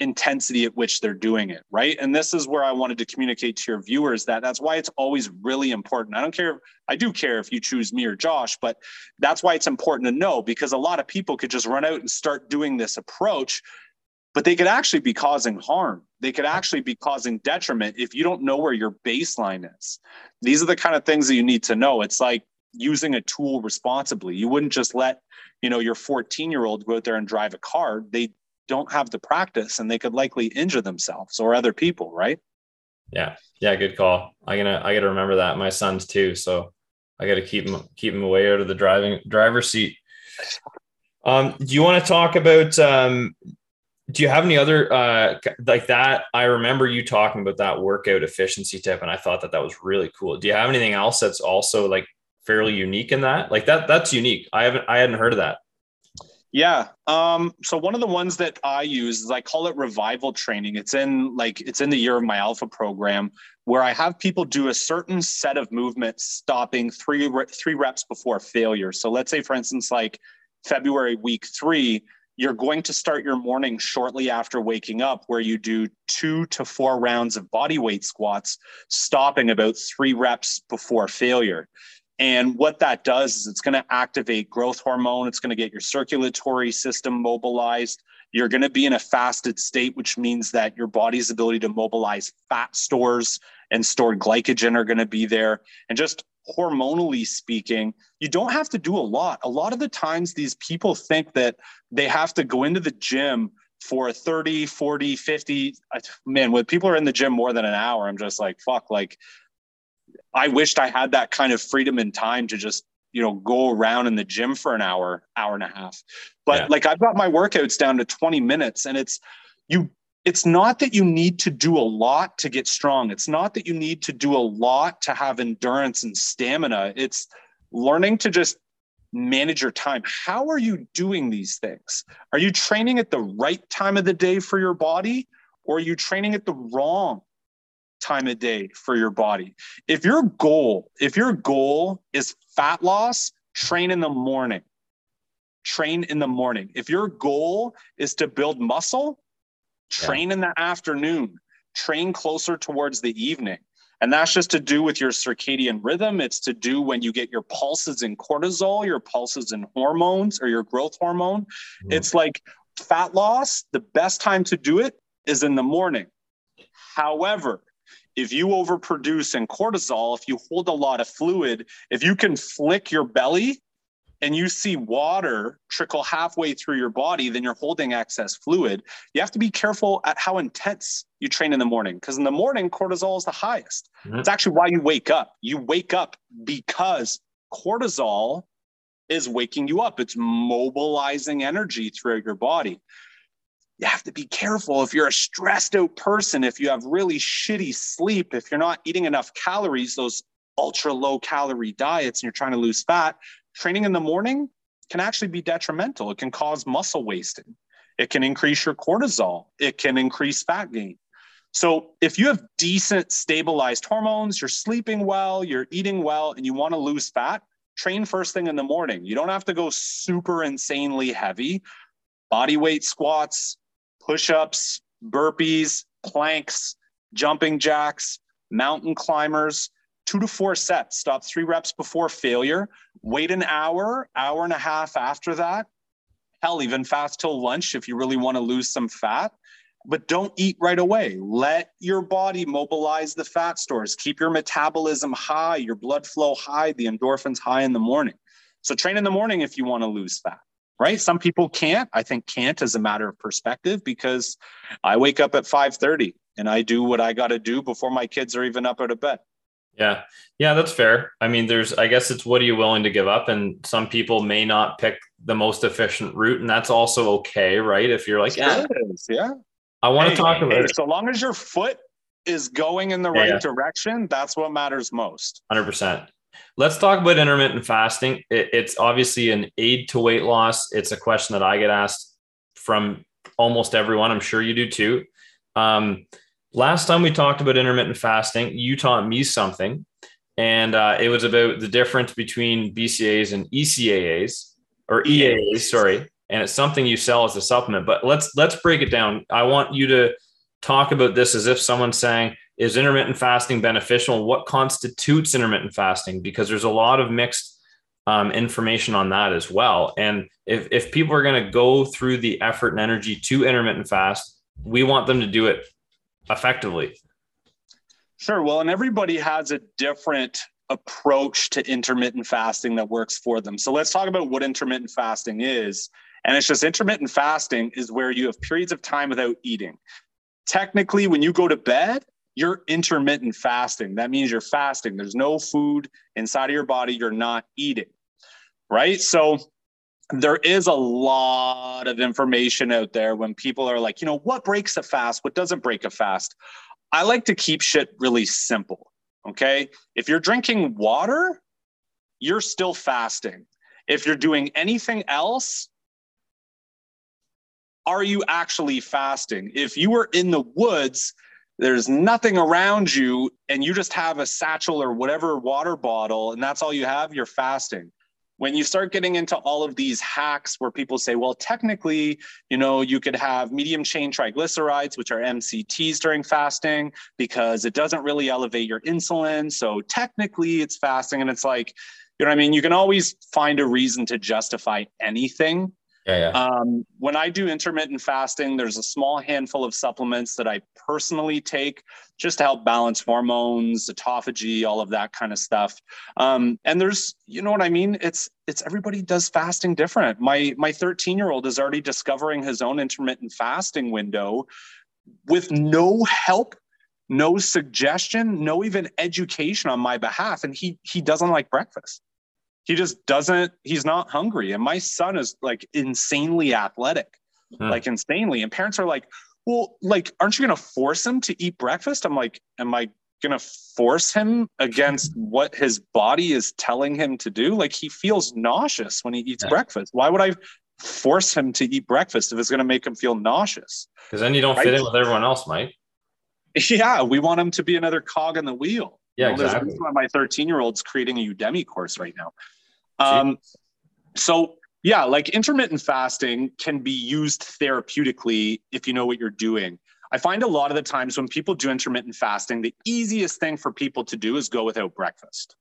intensity at which they're doing it right? And this is where i wanted to communicate to your viewers that that's why it's always really important. I don't care i do care if you choose me or josh but that's why it's important to know because a lot of people could just run out and start doing this approach but they could actually be causing harm. They could actually be causing detriment if you don't know where your baseline is. These are the kind of things that you need to know. It's like using a tool responsibly. You wouldn't just let you know your 14 year old go out there and drive a car they don't have the practice and they could likely injure themselves or other people right? Yeah. Yeah good call. I gotta i gotta remember that. My sons too so i gotta keep them keep them away out of the driving driver's seat. Um do you want to talk about um do you have any other uh like that? I remember you talking about that workout efficiency tip and i thought that that was really cool. Do you have anything else that's also like fairly unique in that? Like that that's unique. I haven't I hadn't heard of that. Yeah. Um, so one of the ones that I use is I call it revival training. It's in like it's in the year of my alpha program where I have people do a certain set of movements stopping three three reps before failure. So let's say for instance like February week 3, you're going to start your morning shortly after waking up where you do 2 to 4 rounds of body weight squats stopping about 3 reps before failure. And what that does is it's going to activate growth hormone. It's going to get your circulatory system mobilized. You're going to be in a fasted state, which means that your body's ability to mobilize fat stores and stored glycogen are going to be there. And just hormonally speaking, you don't have to do a lot. A lot of the times, these people think that they have to go into the gym for 30, 40, 50. Uh, man, when people are in the gym more than an hour, I'm just like, fuck, like I wished I had that kind of freedom and time to just you know go around in the gym for an hour hour and a half. But yeah. like i've got my workouts down to 20 minutes and it's you it's not that you need to do a lot to get strong. It's not that you need to do a lot to have endurance and stamina. It's learning to just manage your time. How are you doing these things? Are you training at the right time of the day for your body or are you training at the wrong time of day for your body. If your goal, if your goal is fat loss, train in the morning. Train in the morning. If your goal is to build muscle, train yeah. in the afternoon. Train closer towards the evening. And that's just to do with your circadian rhythm. It's to do when you get your pulses in cortisol, your pulses in hormones or your growth hormone. Mm-hmm. It's like fat loss, the best time to do it is in the morning. However, if you overproduce in cortisol, if you hold a lot of fluid, if you can flick your belly and you see water trickle halfway through your body, then you're holding excess fluid. You have to be careful at how intense you train in the morning because in the morning, cortisol is the highest. Mm-hmm. It's actually why you wake up. You wake up because cortisol is waking you up, it's mobilizing energy throughout your body you have to be careful if you're a stressed out person, if you have really shitty sleep, if you're not eating enough calories, those ultra low calorie diets, and you're trying to lose fat, training in the morning can actually be detrimental. It can cause muscle wasting, it can increase your cortisol, it can increase fat gain. So, if you have decent stabilized hormones, you're sleeping well, you're eating well, and you want to lose fat, train first thing in the morning. You don't have to go super insanely heavy. Body weight squats, push ups, burpees, planks, jumping jacks, mountain climbers, two to four sets. Stop three reps before failure. Wait an hour, hour and a half after that. Hell, even fast till lunch if you really want to lose some fat. But don't eat right away. Let your body mobilize the fat stores. Keep your metabolism high, your blood flow high, the endorphins high in the morning. So train in the morning if you want to lose fat right some people can't i think can't as a matter of perspective because i wake up at 5.30 and i do what i got to do before my kids are even up out of bed Yeah. Yeah, that's fair. I mean, there's, I guess it's what are you willing to give up? And some people may not pick the most efficient route, and that's also okay, right? If you're like, yeah, yeah. I want hey, to talk about hey, it. So long as your foot is going in the right yeah. direction, that's what matters most. 100%. Let's talk about intermittent fasting. It, it's obviously an aid to weight loss. It's a question that I get asked from almost everyone. I'm sure you do too. Um, last time we talked about intermittent fasting, you taught me something, and uh, it was about the difference between BCAAs and ECAAs or EAAs, sorry. And it's something you sell as a supplement. But let's let's break it down. I want you to talk about this as if someone's saying, is intermittent fasting beneficial? What constitutes intermittent fasting? Because there's a lot of mixed um, information on that as well. And if, if people are going to go through the effort and energy to intermittent fast, we want them to do it effectively. Sure. Well, and everybody has a different approach to intermittent fasting that works for them. So let's talk about what intermittent fasting is. And it's just intermittent fasting is where you have periods of time without eating. Technically, when you go to bed, you're intermittent fasting. That means you're fasting. There's no food inside of your body. You're not eating, right? So there is a lot of information out there when people are like, you know, what breaks a fast? What doesn't break a fast? I like to keep shit really simple. Okay. If you're drinking water, you're still fasting. If you're doing anything else, are you actually fasting? If you were in the woods, there's nothing around you, and you just have a satchel or whatever water bottle, and that's all you have, you're fasting when you start getting into all of these hacks where people say, well, technically, you know, you could have medium chain triglycerides, which are MCTs during fasting, because it doesn't really elevate your insulin. So technically, it's fasting. And it's like, you know what I mean? You can always find a reason to justify anything yeah, yeah. Um, when I do intermittent fasting, there's a small handful of supplements that I personally take just to help balance hormones, autophagy, all of that kind of stuff. Um, and there's, you know what I mean? It's it's everybody does fasting different. My my 13 year old is already discovering his own intermittent fasting window with no help no suggestion no even education on my behalf and he he doesn't like breakfast he just doesn't he's not hungry. And my son is like insanely athletic hmm. like insanely. And parents are like well like aren't you going to force him to eat breakfast? I'm like am i going to force him against what his body is telling him to do? Like he feels nauseous when he eats yeah. breakfast. Why would i force him to eat breakfast if it's going to make him feel nauseous? Because then you don't right? fit in with everyone else mike. Yeah we want him to be another cog in the wheel yeah, you know, exactly. why my 13 year old's creating a Udemy course right now. Um, so yeah, like intermittent fasting can be used therapeutically if you know what you're doing. I find a lot of the times when people do intermittent fasting, the easiest thing for people to do is go without breakfast,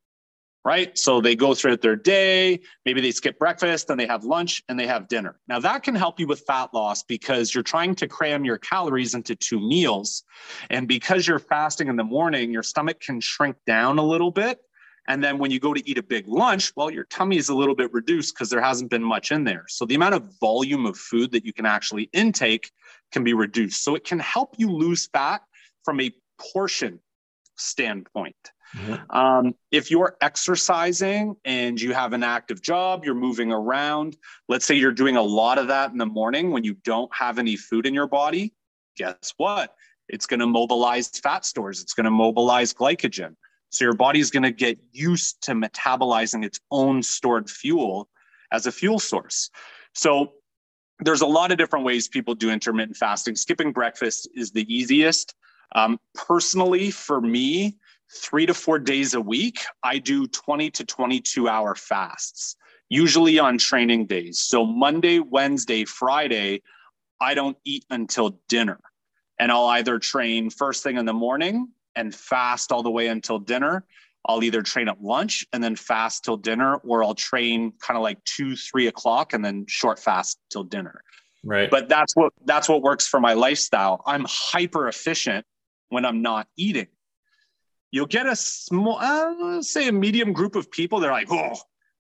right? So they go throughout their day, maybe they skip breakfast, then they have lunch and they have dinner. Now that can help you with fat loss because you're trying to cram your calories into two meals. And because you're fasting in the morning, your stomach can shrink down a little bit and then when you go to eat a big lunch, well, your tummy is a little bit reduced because there hasn't been much in there. So the amount of volume of food that you can actually intake can be reduced. So it can help you lose fat from a portion standpoint. Mm-hmm. Um, if you're exercising and you have an active job, you're moving around, let's say you're doing a lot of that in the morning when you don't have any food in your body, guess what? It's going to mobilize fat stores, it's going to mobilize glycogen. So your body is going to get used to metabolizing its own stored fuel as a fuel source. So there's a lot of different ways people do intermittent fasting. Skipping breakfast is the easiest. Um, personally, for me, three to four days a week, I do 20 to 22 hour fasts, usually on training days. So Monday, Wednesday, Friday, I don't eat until dinner. And I'll either train first thing in the morning and fast all the way until dinner. I'll either train at lunch and then fast till dinner, or I'll train kind of like two, three o'clock and then short fast till dinner. Right. But that's what that's what works for my lifestyle. I'm hyper efficient when I'm not eating. You'll get a small, uh, say, a medium group of people. They're like, oh,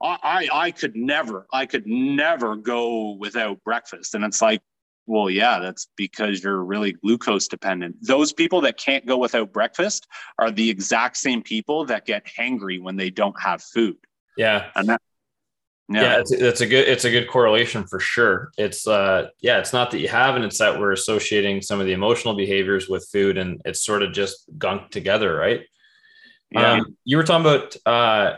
I, I could never, I could never go without breakfast. And it's like, Well, yeah, that's because you're really glucose dependent. Those people that can't go without breakfast are the exact same people that get hangry when they don't have food. Yeah. And that, yeah, yeah it's, it's, a good it's a good correlation for sure. It's uh yeah, it's not that you have and it's that we're associating some of the emotional behaviors with food and it's sort of just gunked together, right? Yeah. Um, you were talking about uh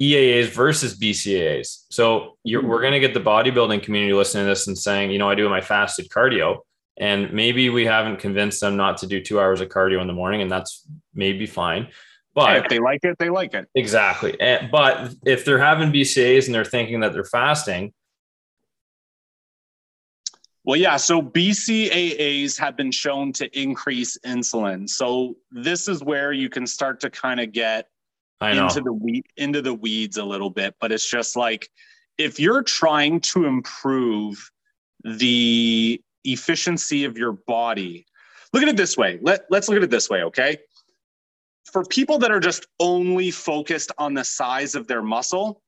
EAAs versus BCAAs. So mm-hmm. we're going to get the bodybuilding community listening to this and saying, you know, I do my fasted cardio, and maybe we haven't convinced them not to do two hours of cardio in the morning, and that's maybe fine. But if they like it, they like it. Exactly. But if they're having BCAAs and they're thinking that they're fasting, well, yeah. So BCAAs have been shown to increase insulin. So this is where you can start to kind of get into the weed into the weeds a little bit, but it's just like if you're trying to improve the efficiency of your body, look at it this way. Let, let's look at it this way, okay? For people that are just only focused on the size of their muscle,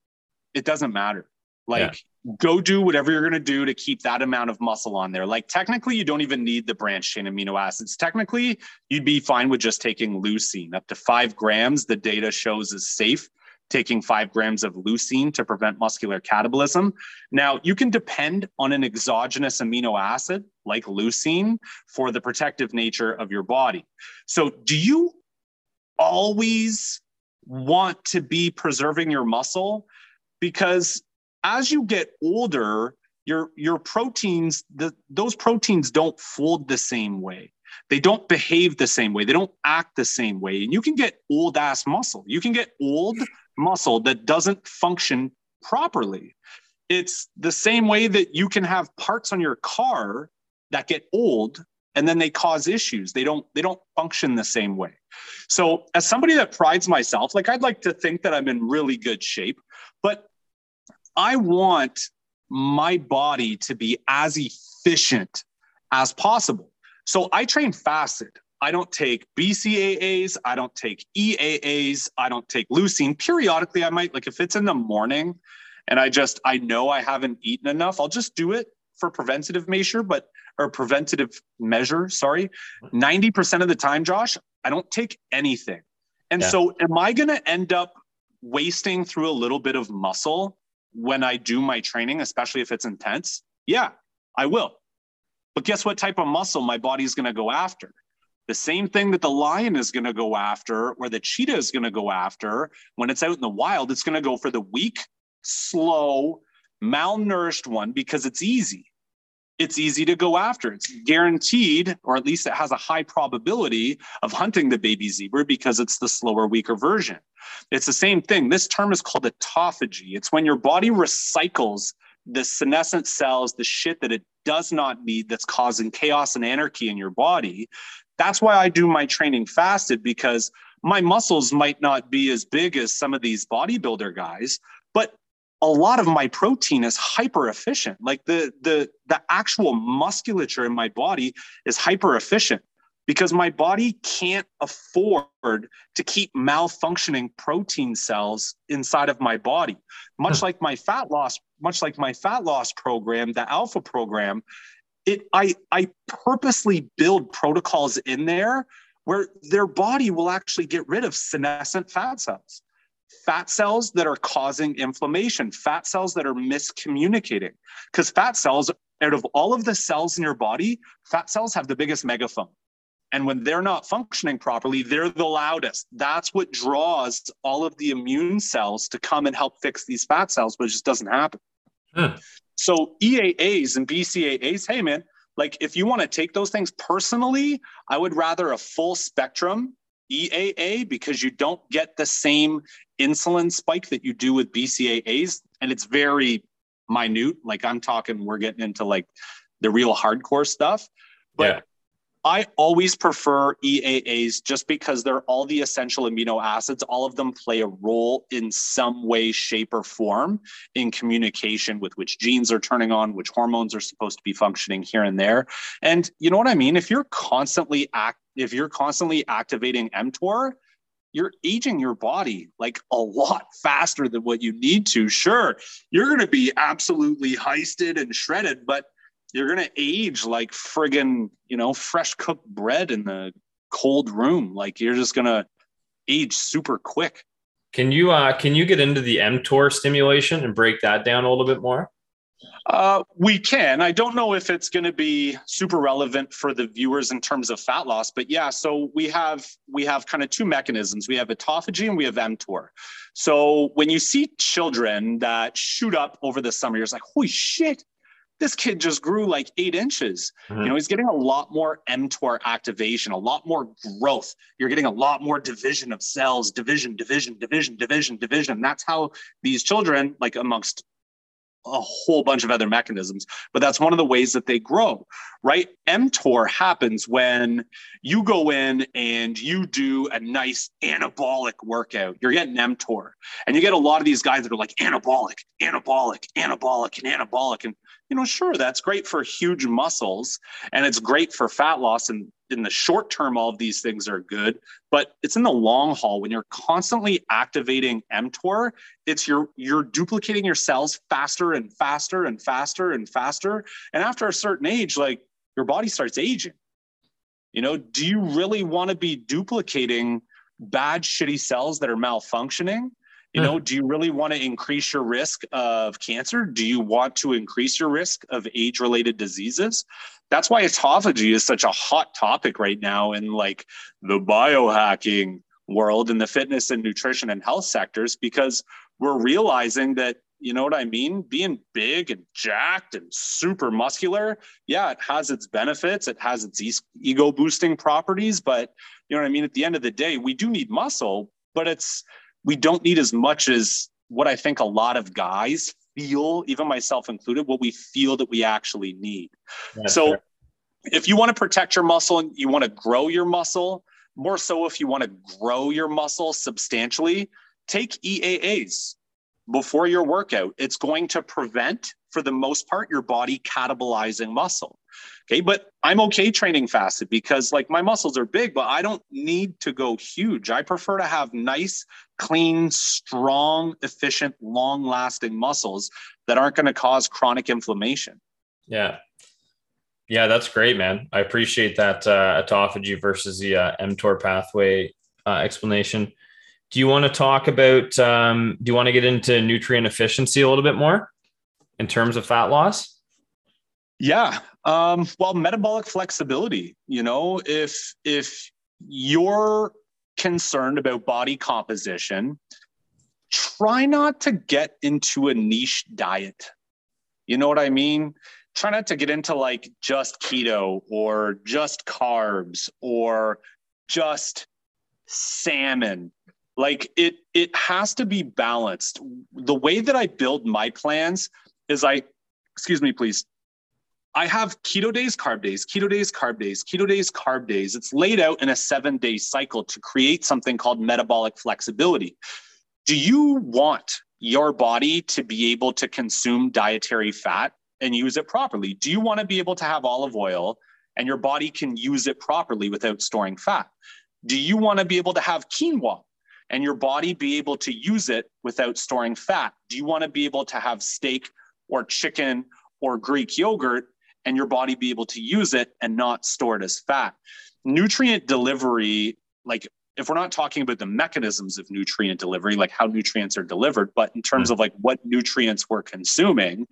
it doesn't matter. Like go do whatever you're going to do to keep that amount of muscle on there. Like technically, you don't even need the branch chain amino acids. Technically, you'd be fine with just taking leucine up to five grams. The data shows is safe taking five grams of leucine to prevent muscular catabolism. Now, you can depend on an exogenous amino acid like leucine for the protective nature of your body. So, do you always want to be preserving your muscle? Because as you get older, your your proteins, the, those proteins don't fold the same way. They don't behave the same way. They don't act the same way. And you can get old ass muscle. You can get old muscle that doesn't function properly. It's the same way that you can have parts on your car that get old and then they cause issues. They don't they don't function the same way. So as somebody that prides myself, like I'd like to think that I'm in really good shape, but I want my body to be as efficient as possible. So I train fasted. I don't take BCAAs. I don't take EAAs. I don't take leucine. Periodically, I might, like if it's in the morning and I just, I know I haven't eaten enough, I'll just do it for preventative measure, but, or preventative measure, sorry. 90% of the time, Josh, I don't take anything. And yeah. so am I going to end up wasting through a little bit of muscle when I do my training, especially if it's intense? Yeah, I will. But guess what type of muscle my body's going to go after? The same thing that the lion is going to go after, or the cheetah is going to go after when it's out in the wild. It's going to go for the weak, slow, malnourished one because it's easy. It's easy to go after. It's guaranteed, or at least it has a high probability of hunting the baby zebra because it's the slower, weaker version. It's the same thing. This term is called autophagy. It's when your body recycles the senescent cells, the shit that it does not need that's causing chaos and anarchy in your body. That's why I do my training fasted because my muscles might not be as big as some of these bodybuilder guys, but a lot of my protein is hyper efficient. Like the the the actual musculature in my body is hyper efficient because my body can't afford to keep malfunctioning protein cells inside of my body much hmm. like my fat loss much like my fat loss program the alpha program it i i purposely build protocols in there where their body will actually get rid of senescent fat cells fat cells that are causing inflammation fat cells that are miscommunicating because fat cells out of all of the cells in your body fat cells have the biggest megaphone and when they're not functioning properly, they're the loudest. That's what draws all of the immune cells to come and help fix these fat cells, but it just doesn't happen. Hmm. So EAAs and BCAAs, hey man, like if you want to take those things personally, I would rather a full spectrum EAA because you don't get the same insulin spike that you do with BCAAs. And it's very minute. Like I'm talking, we're getting into like the real hardcore stuff. But yeah. I always prefer EAAs just because they're all the essential amino acids. All of them play a role in some way, shape, or form in communication with which genes are turning on, which hormones are supposed to be functioning here and there. And you know what I mean? If you're constantly act, if you're constantly activating mTOR, you're aging your body like a lot faster than what you need to. Sure, you're going to be absolutely heisted and shredded, but you're gonna age like friggin', you know, fresh cooked bread in the cold room. Like you're just gonna age super quick. Can you uh can you get into the mTOR stimulation and break that down a little bit more? Uh, we can. I don't know if it's going to be super relevant for the viewers in terms of fat loss, but yeah. So we have we have kind of two mechanisms. We have autophagy and we have mTOR. So when you see children that shoot up over the summer, you're like, holy shit, this kid just grew like eight inches. Mm-hmm. You know, he's getting a lot more mTOR activation, a lot more growth. You're getting a lot more division of cells, division, division, division, division, division. That's how these children, like amongst a whole bunch of other mechanisms, but that's one of the ways that they grow, right? mTOR happens when you go in and you do a nice anabolic workout. You're getting mTOR, and you get a lot of these guys that are like anabolic, anabolic, anabolic, and anabolic. And you know, sure, that's great for huge muscles and it's great for fat loss. And in the short term, all of these things are good, but it's in the long haul when you're constantly activating mTOR, it's you're you're duplicating your cells faster and faster and faster and faster. And after a certain age, like your body starts aging. You know, do you really want to be duplicating bad, shitty cells that are malfunctioning? You hmm. know, do you really want to increase your risk of cancer? Do you want to increase your risk of age related diseases? That's why autophagy is such a hot topic right now in like the biohacking world in the fitness and nutrition and health sectors because we're realizing that you know what I mean? Being big and jacked and super muscular, yeah, it has its benefits. It has its ego boosting properties. But you know what I mean? At the end of the day, we do need muscle, but it's we don't need as much as what I think a lot of guys feel, even myself included, what we feel that we actually need. That's so, fair. if you want to protect your muscle and you want to grow your muscle, more so if you want to grow your muscle substantially, take EAAs before your workout. It's going to prevent, for the most part, your body catabolizing muscle. Okay. But I'm okay training fasted because like my muscles are big, but I don't need to go huge. I prefer to have nice, clean, strong, efficient, long lasting muscles that aren't going to cause chronic inflammation. Yeah. Yeah, that's great, man. I appreciate that uh, autophagy versus the uh, mTOR pathway uh, explanation. Do you want to talk about? Um, do you want to get into nutrient efficiency a little bit more in terms of fat loss? Yeah. Um, well, metabolic flexibility. You know, if if you're concerned about body composition, try not to get into a niche diet. You know what I mean? Try not to get into like just keto or just carbs or just salmon. Like it it has to be balanced. The way that I build my plans is I excuse me please I have keto days, carb days, keto days, carb days, keto days, carb days. It's laid out in a seven day cycle to create something called metabolic flexibility. Do you want your body to be able to consume dietary fat and use it properly? Do you want to be able to have olive oil and your body can use it properly without storing fat? Do you want to be able to have quinoa and your body be able to use it without storing fat? Do you want to be able to have steak or chicken or Greek yogurt and your body be able to use it and not store it as fat. Nutrient delivery, like if we're not talking about the mechanisms of nutrient delivery, like how nutrients are delivered, but in terms mm. of like what nutrients we're consuming,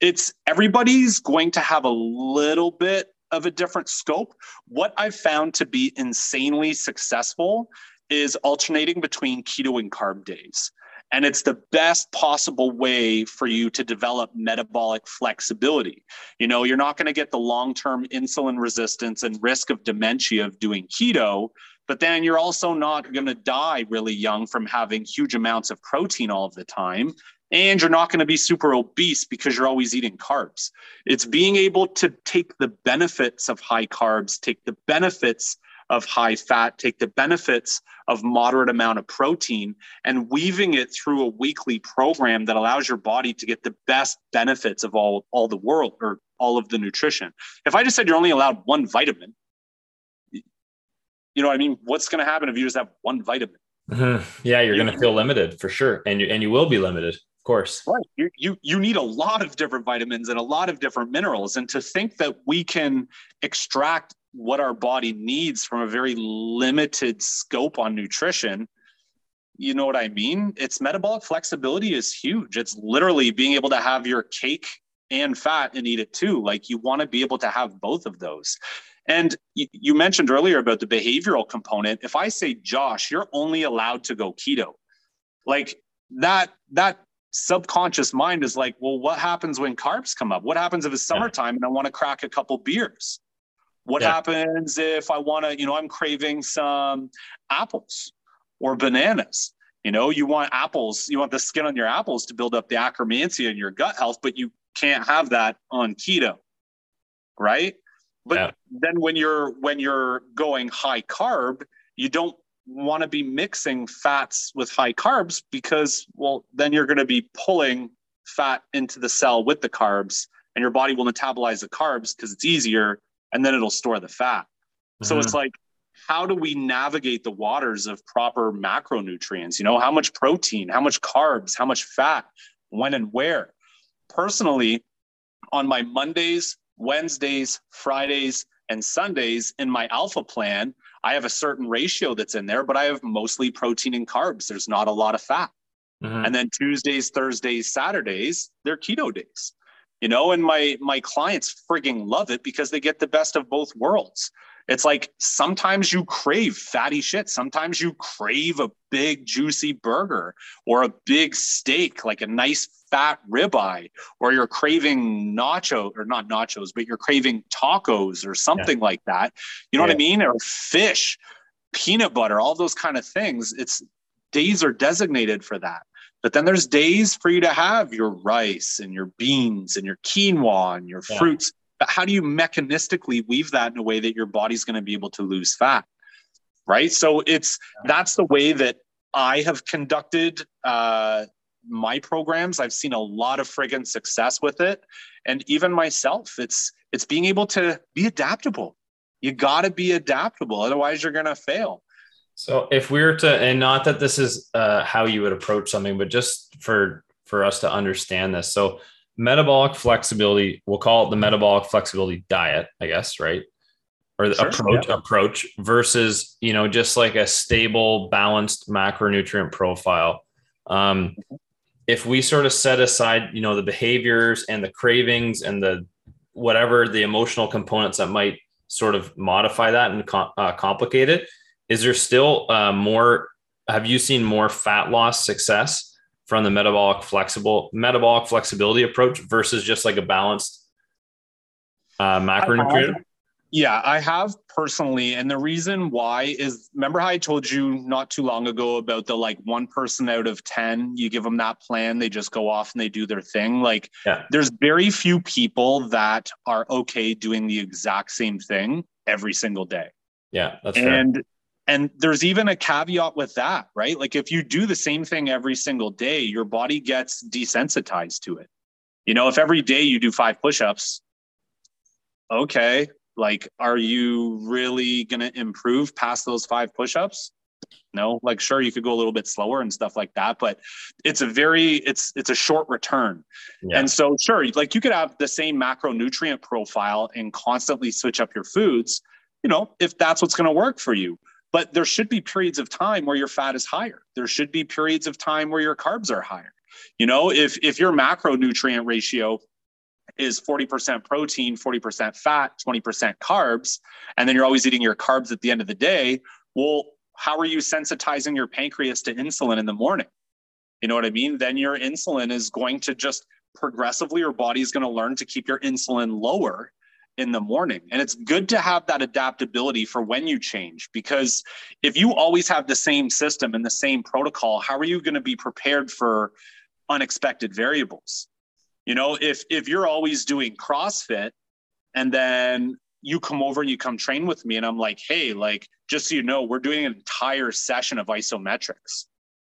it's everybody's going to have a little bit of a different scope. What I've found to be insanely successful is alternating between keto and carb days. And it's the best possible way for you to develop metabolic flexibility. You know, you're not going to get the long term insulin resistance and risk of dementia of doing keto, but then you're also not going to die really young from having huge amounts of protein all of the time. And you're not going to be super obese because you're always eating carbs. It's being able to take the benefits of high carbs, take the benefits of high fat, take the benefits of moderate amount of protein and weaving it through a weekly program that allows your body to get the best benefits of all, all the world or all of the nutrition. If I just said you're only allowed one vitamin, you know what I mean? What's going to happen if you just have one vitamin? Mm-hmm. Yeah, you're going to feel limited for sure. And you, and you will be limited. Of course. Right. You, you you need a lot of different vitamins and a lot of different minerals. And to think that we can extract what our body needs from a very limited scope on nutrition, you know what I mean? It's metabolic flexibility is huge. It's literally being able to have your cake and fat and eat it too. Like you want to be able to have both of those. And you mentioned earlier about the behavioral component. If I say, Josh, you're only allowed to go keto, like that, that subconscious mind is like, well, what happens when carbs come up? What happens if it's summertime and I want to crack a couple beers? What yeah. happens if I want to, you know, I'm craving some apples or bananas? You know, you want apples, you want the skin on your apples to build up the akkermansia in your gut health, but you can't have that on keto. Right. But yeah. then when you're when you're going high carb, you don't want to be mixing fats with high carbs because well then you're going to be pulling fat into the cell with the carbs and your body will metabolize the carbs because it's easier and then it'll store the fat mm-hmm. so it's like how do we navigate the waters of proper macronutrients you know how much protein how much carbs how much fat when and where personally on my mondays wednesdays fridays and sundays in my alpha plan I have a certain ratio that's in there, but I have mostly protein and carbs. There's not a lot of fat. Mm-hmm. And then Tuesdays, Thursdays, Saturdays, they're keto days. You know, and my my clients frigging love it because they get the best of both worlds. It's like sometimes you crave fatty shit. Sometimes you crave a big juicy burger or a big steak, like a nice fat ribeye, or you're craving nacho or not nachos, but you're craving tacos or something yeah. like that. You know yeah. what I mean? Or fish, peanut butter, all those kind of things. It's days are designated for that. But then there's days for you to have your rice and your beans and your quinoa and your yeah. fruits but how do you mechanistically weave that in a way that your body's going to be able to lose fat? Right. So it's that's the way that I have conducted uh, my programs. I've seen a lot of friggin' success with it. And even myself, it's it's being able to be adaptable. You gotta be adaptable, otherwise you're gonna fail. So if we were to, and not that this is uh, how you would approach something, but just for for us to understand this. So metabolic flexibility, we'll call it the metabolic flexibility diet, I guess, right? Or the sure, approach yeah. approach versus, you know, just like a stable, balanced macronutrient profile. Um, if we sort of set aside, you know, the behaviors and the cravings and the whatever the emotional components that might sort of modify that and com- uh, complicate it, is there still uh, more? Have you seen more fat loss success from the metabolic flexible metabolic flexibility approach versus just like a balanced uh, macronutrient? Yeah, I have personally. And the reason why is remember how I told you not too long ago about the like one person out of 10, you give them that plan, they just go off and they do their thing. Like, yeah. there's very few people that are okay doing the exact same thing every single day. Yeah, that's and fair and there's even a caveat with that, right? Like if you do the same thing every single day, your body gets desensitized to it. You know, if every day you do five push-ups, okay, like are you really going to improve past those five push-ups? No, like sure you could go a little bit slower and stuff like that, but it's a very it's it's a short return. Yeah. And so sure, like you could have the same macronutrient profile and constantly switch up your foods, you know, if that's what's going to work for you but there should be periods of time where your fat is higher. There should be periods of time where your carbs are higher. You know, if if your macronutrient ratio is 40% protein, 40% fat, 20% carbs, and then you're always eating your carbs at the end of the day, well, how are you sensitizing your pancreas to insulin in the morning? You know what I mean? Then your insulin is going to just progressively, your body is going to learn to keep your insulin lower in the morning. And it's good to have that adaptability for when you change because if you always have the same system and the same protocol, how are you going to be prepared for unexpected variables? You know, if if you're always doing CrossFit and then you come over and you come train with me and I'm like, "Hey, like just so you know, we're doing an entire session of isometrics."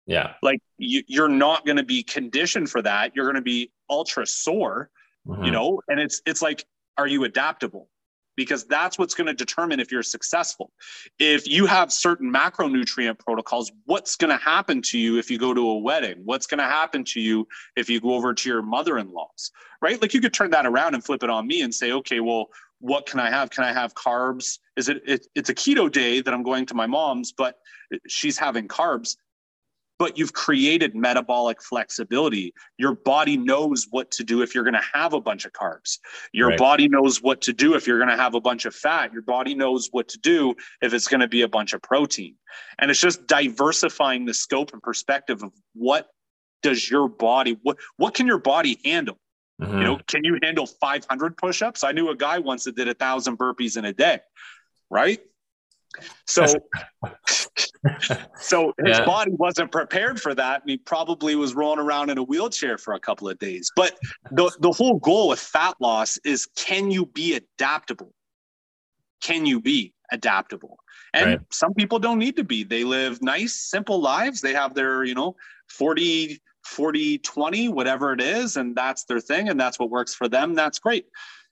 Yeah. Like you, you're not going to be conditioned for that. You're going to be ultra sore, mm-hmm. you know, and it's it's like are you adaptable? because that's what's going to determine if you're successful. If you have certain macronutrient protocols, what's going to happen to you if you go to a wedding? What's going to happen to you if you go over to your mother in law's, right? Like you could turn that around and flip it on me and say, okay, well, what can I have? Can I have carbs? Is it, it it's a keto day that I'm going to my mom's, but she's having carbs but you've created metabolic flexibility. Your body knows what to do if you're going to have a bunch of carbs. Your right. body knows what to do if you're going to have a bunch of fat. Your body knows what to do if it's going to be a bunch of protein. And it's just diversifying the scope and perspective of what does your body what what can your body handle? Mm-hmm. You know, can you handle 500 push-ups? I knew a guy once that did a thousand burpees in a day, right? So, so his yeah. body wasn't prepared for that, and he probably was rolling around in a wheelchair for a couple of days. But the the whole goal with fat loss is: can you be adaptable? Can you be adaptable? And right. some people don't need to be. They live nice, simple lives. They have their, you know, 40, 40, 20, whatever it is, and that's their thing, and that's what works for them. That's great.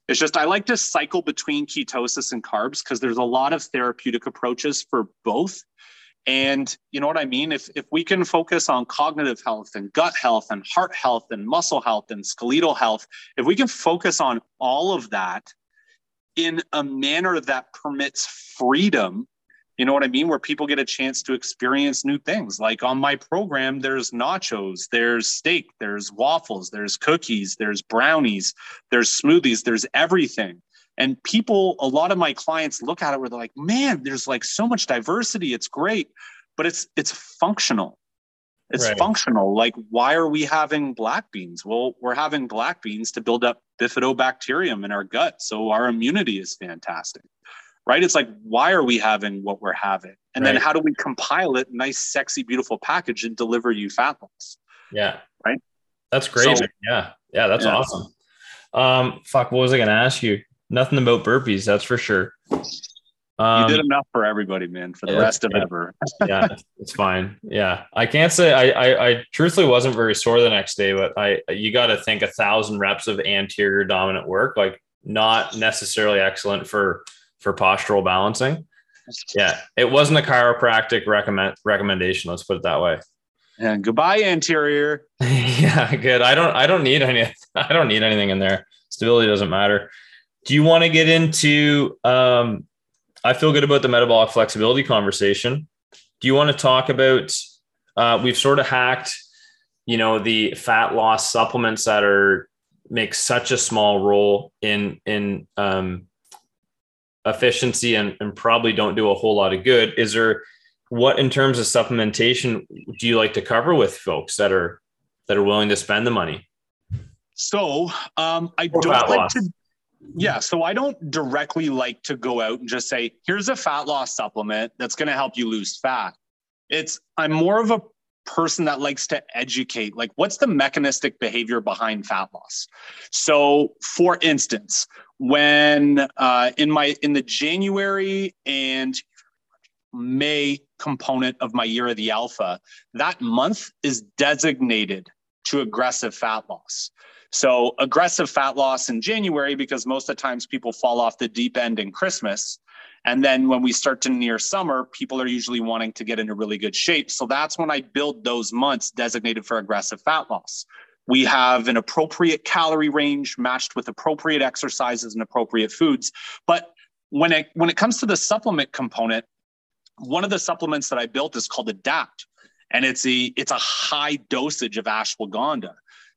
It's just I like to cycle between ketosis and carbs because there's a lot of therapeutic approaches for both. And you know what I mean? If if we can focus on cognitive health and gut health and heart health and muscle health and skeletal health, if we can focus on all of that in a manner that permits freedom you know what I mean? Where people get a chance to experience new things. Like on my program, there's nachos, there's steak, there's waffles, there's cookies, there's brownies, there's smoothies, there's everything. And people, a lot of my clients look at it where they're like, man, there's like so much diversity. It's great, but it's it's functional. It's right. functional. Like, why are we having black beans? Well, we're having black beans to build up bifidobacterium in our gut. So our immunity is fantastic right? It's like, why are we having what we're having? And right. then how do we compile it, nice, sexy, beautiful package and deliver you fat loss? Yeah. Right. That's great. So, yeah. Yeah. That's yeah. awesome. Um, fuck, what was I going to ask you? Nothing about burpees. That's for sure. Um, you did enough for everybody, man, for the yeah, rest of ever. yeah, it's fine. Yeah. I can't say I, I, I truthfully wasn't very sore the next day, but I, you got to think a thousand reps of anterior dominant work, like not necessarily excellent for for postural balancing. Yeah, it wasn't a chiropractic recommend recommendation. Let's put it that way. And goodbye anterior. yeah, good. I don't. I don't need any. I don't need anything in there. Stability doesn't matter. Do you want to get into? Um, I feel good about the metabolic flexibility conversation. Do you want to talk about? Uh, we've sort of hacked, you know, the fat loss supplements that are make such a small role in in um, efficiency and, and probably don't do a whole lot of good. Is there what in terms of supplementation do you like to cover with folks that are that are willing to spend the money? So um, I or don't like loss. to. Yeah, so I don't directly like to go out and just say, "Here's a fat loss supplement that's going to help you lose fat." It's I'm more of a person that likes to educate like what's the mechanistic behavior behind fat loss so for instance when uh, in my in the January and May component of my year of the alpha, that month is designated to aggressive fat loss. So aggressive fat loss in January because most of the times people fall off the deep end in Christmas. And then when we start to near summer, people are usually wanting to get into really good shape. So that's when I build those months designated for aggressive fat loss. We have an appropriate calorie range matched with appropriate exercises and appropriate foods. But when it when it comes to the supplement component, one of the supplements that I built is called Adapt, and it's a it's a high dosage of ashwagandha.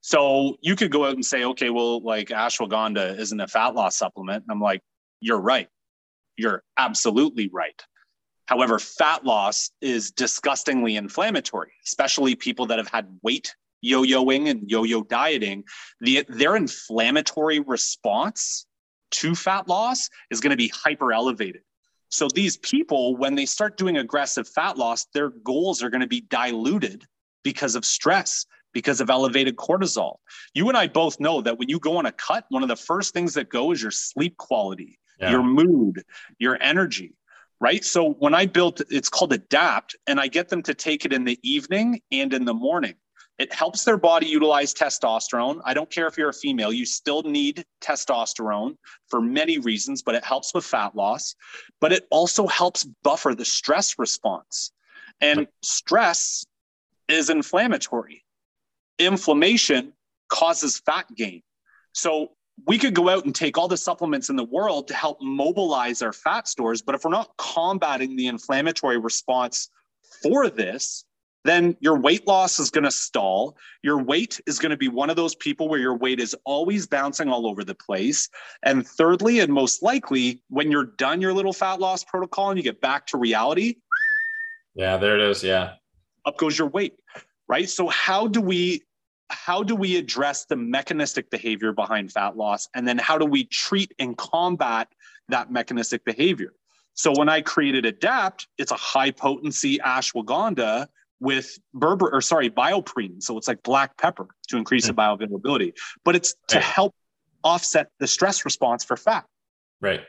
So you could go out and say, okay, well, like ashwagandha isn't a fat loss supplement. And I'm like, you're right. You're absolutely right. However, fat loss is disgustingly inflammatory, especially people that have had weight yo-yoing and yo-yo dieting, the, their inflammatory response to fat loss is going to be hyper elevated. So these people, when they start doing aggressive fat loss, their goals are going to be diluted because of stress, because of elevated cortisol. You and I both know that when you go on a cut, one of the first things that go is your sleep quality, yeah. your mood, your energy. Right. So when I built it's called Adapt, and I get them to take it in the evening and in the morning. It helps their body utilize testosterone. I don't care if you're a female, you still need testosterone for many reasons, but it helps with fat loss. But it also helps buffer the stress response. And stress is inflammatory. Inflammation causes fat gain. So we could go out and take all the supplements in the world to help mobilize our fat stores. But if we're not combating the inflammatory response for this, then your weight loss is going to stall. Your weight is going to be one of those people where your weight is always bouncing all over the place. And thirdly, and most likely, when you're done your little fat loss protocol and you get back to reality, yeah, there it is. Yeah. Up goes your weight. Right. So, how do we how do we address the mechanistic behavior behind fat loss? And then how do we treat and combat that mechanistic behavior? So when I created Adapt, it's a high potency ashwagandha with berber or sorry, BioPerine. So it's like black pepper to increase mm-hmm. the hmm. bioavailability, but it's to right. help offset the stress response for fat. Right.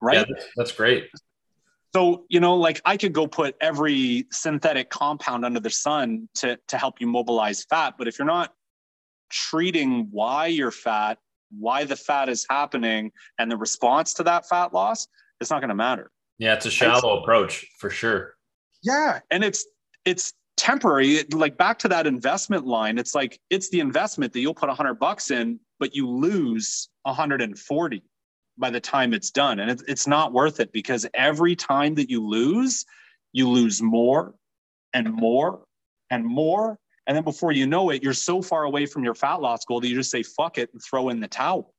Right. Yeah, that's great. So, you know, like I could go put every synthetic compound under the sun to, to help you mobilize fat. But if you're not treating why you're fat, why the fat is happening, and the response to that fat loss, it's not going to matter. Yeah, it's a shallow it's, approach for sure. Yeah. And it's, it's temporary. Like back to that investment line, it's like, it's the investment that you'll put a hundred bucks in, but you lose 140 by the time it's done. And it's not worth it because every time that you lose, you lose more and more and more. And then before you know it, you're so far away from your fat loss goal that you just say, fuck it and throw in the towel.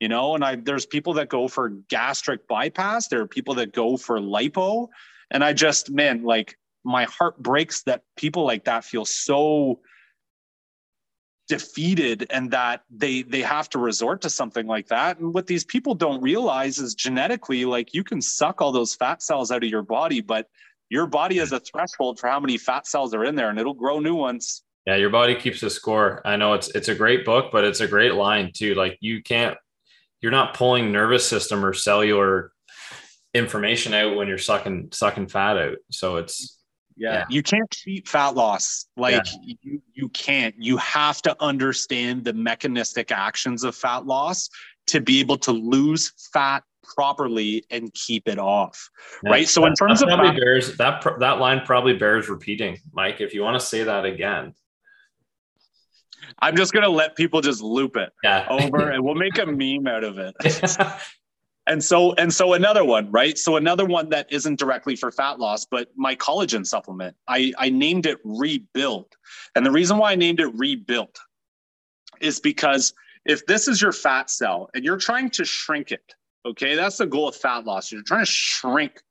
You know, and I there's people that go for gastric bypass, there are people that go for lipo. And I just, man, like my heart breaks that people like that feel so defeated and that they they have to resort to something like that. And what these people don't realize is genetically like you can suck all those fat cells out of your body but your body has a threshold for how many fat cells are in there and it'll grow new ones. Yeah your body keeps a score. I know it's it's a great book but it's a great line too. Like you can't you're not pulling nervous system or cellular information out when you're sucking sucking fat out. So it's yeah. yeah. You can't cheat fat loss. Like yeah. you, you can't. You have to understand the mechanistic actions of fat loss to be able to lose fat properly and keep it off. Yeah. Right. So in terms of fat- bears that that line probably bears repeating, Mike. If you want to say that again. I'm just gonna let people just loop it yeah. over and we'll make a meme out of it. and so and so another one right? So another one that isn't directly for fat loss but my collagen supplement i i named it rebuild. And the reason why i named it rebuild is because if this is your fat cell and you're trying to shrink it okay that's the goal of fat loss. You're trying to shrink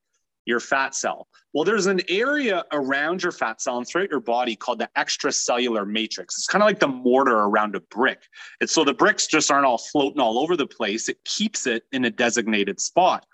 your fat cell. Well, there's an area around your fat cell and throughout your body called the extracellular matrix. It's kind of like the mortar around a brick. It's so the bricks just aren't all floating all over the place. It keeps it in a designated spot.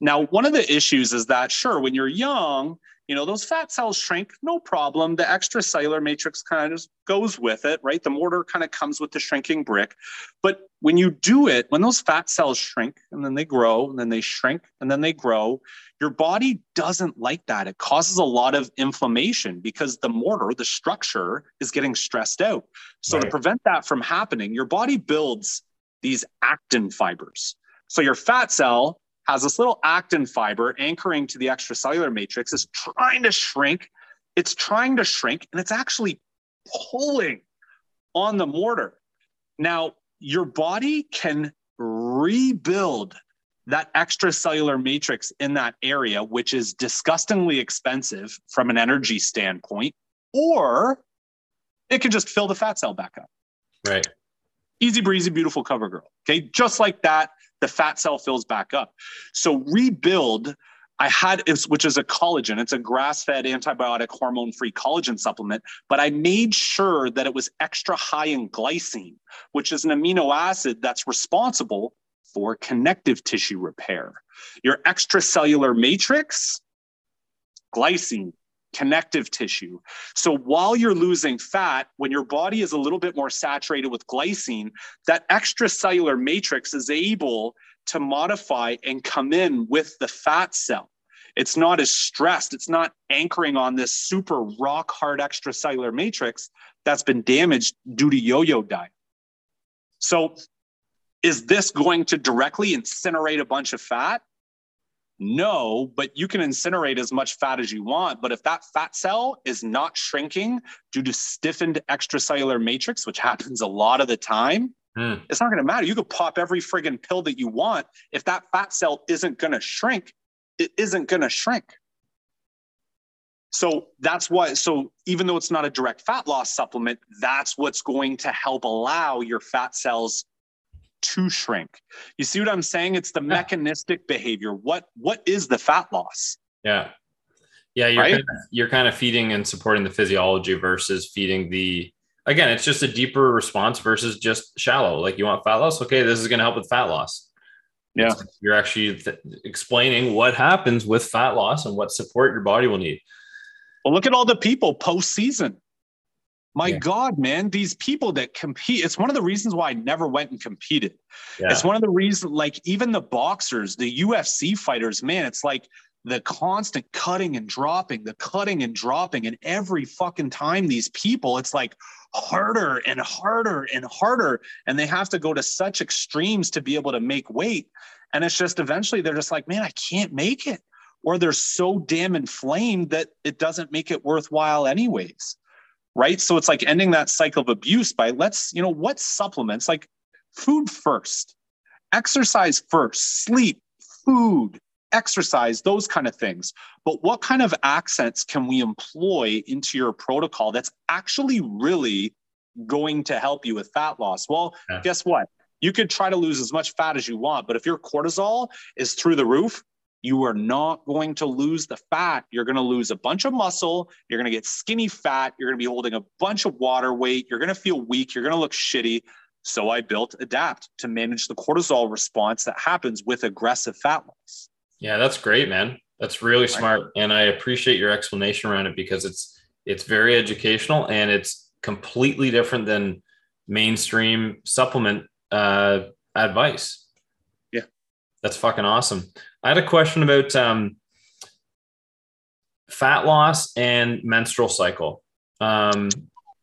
Now, one of the issues is that, sure, when you're young, you know, those fat cells shrink, no problem. The extracellular matrix kind of just goes with it, right? The mortar kind of comes with the shrinking brick. But when you do it, when those fat cells shrink and then they grow and then they shrink and then they grow, your body doesn't like that. It causes a lot of inflammation because the mortar, the structure, is getting stressed out. So, right. to prevent that from happening, your body builds these actin fibers. So, your fat cell has this little actin fiber anchoring to the extracellular matrix, is trying to shrink. It's trying to shrink and it's actually pulling on the mortar. Now, your body can rebuild that extracellular matrix in that area, which is disgustingly expensive from an energy standpoint, or it can just fill the fat cell back up. Right. Easy breezy, beautiful cover girl. Okay. Just like that, the fat cell fills back up. So rebuild, I had, which is a collagen. It's a grass fed antibiotic hormone free collagen supplement, but I made sure that it was extra high in glycine, which is an amino acid that's responsible for connective tissue repair. Your extracellular matrix, glycine, connective tissue. So while you're losing fat, when your body is a little bit more saturated with glycine, that extracellular matrix is able to modify and come in with the fat cell. It's not as stressed, it's not anchoring on this super rock hard extracellular matrix that's been damaged due to yo-yo diet. So is this going to directly incinerate a bunch of fat? No, but you can incinerate as much fat as you want. But if that fat cell is not shrinking due to stiffened extracellular matrix, which happens a lot of the time, mm. it's not going to matter. You could pop every friggin' pill that you want. If that fat cell isn't going to shrink, it isn't going to shrink. So that's why. So even though it's not a direct fat loss supplement, that's what's going to help allow your fat cells to shrink. You see what I'm saying? It's the mechanistic behavior. What what is the fat loss? Yeah. Yeah, you're right? kind of, you're kind of feeding and supporting the physiology versus feeding the again, it's just a deeper response versus just shallow. Like you want fat loss, okay, this is going to help with fat loss. Yeah. You're actually th- explaining what happens with fat loss and what support your body will need. Well, look at all the people post season. My yeah. God, man, these people that compete, it's one of the reasons why I never went and competed. Yeah. It's one of the reasons, like, even the boxers, the UFC fighters, man, it's like the constant cutting and dropping, the cutting and dropping. And every fucking time, these people, it's like harder and harder and harder. And they have to go to such extremes to be able to make weight. And it's just eventually they're just like, man, I can't make it. Or they're so damn inflamed that it doesn't make it worthwhile, anyways right? So it's like ending that cycle of abuse by let's, you know, what supplements like food first, exercise first, sleep, food, exercise, those kind of things. But what kind of accents can we employ into your protocol that's actually really going to help you with fat loss? Well, yeah. guess what? You could try to lose as much fat as you want, but if your cortisol is through the roof, you are not going to lose the fat. You're going to lose a bunch of muscle. You're going to get skinny fat. You're going to be holding a bunch of water weight. You're going to feel weak. You're going to look shitty. So I built Adapt to manage the cortisol response that happens with aggressive fat loss. Yeah, that's great, man. That's really smart. And I appreciate your explanation around it because it's it's very educational and it's completely different than mainstream supplement uh, advice. That's fucking awesome. I had a question about um, fat loss and menstrual cycle. Um,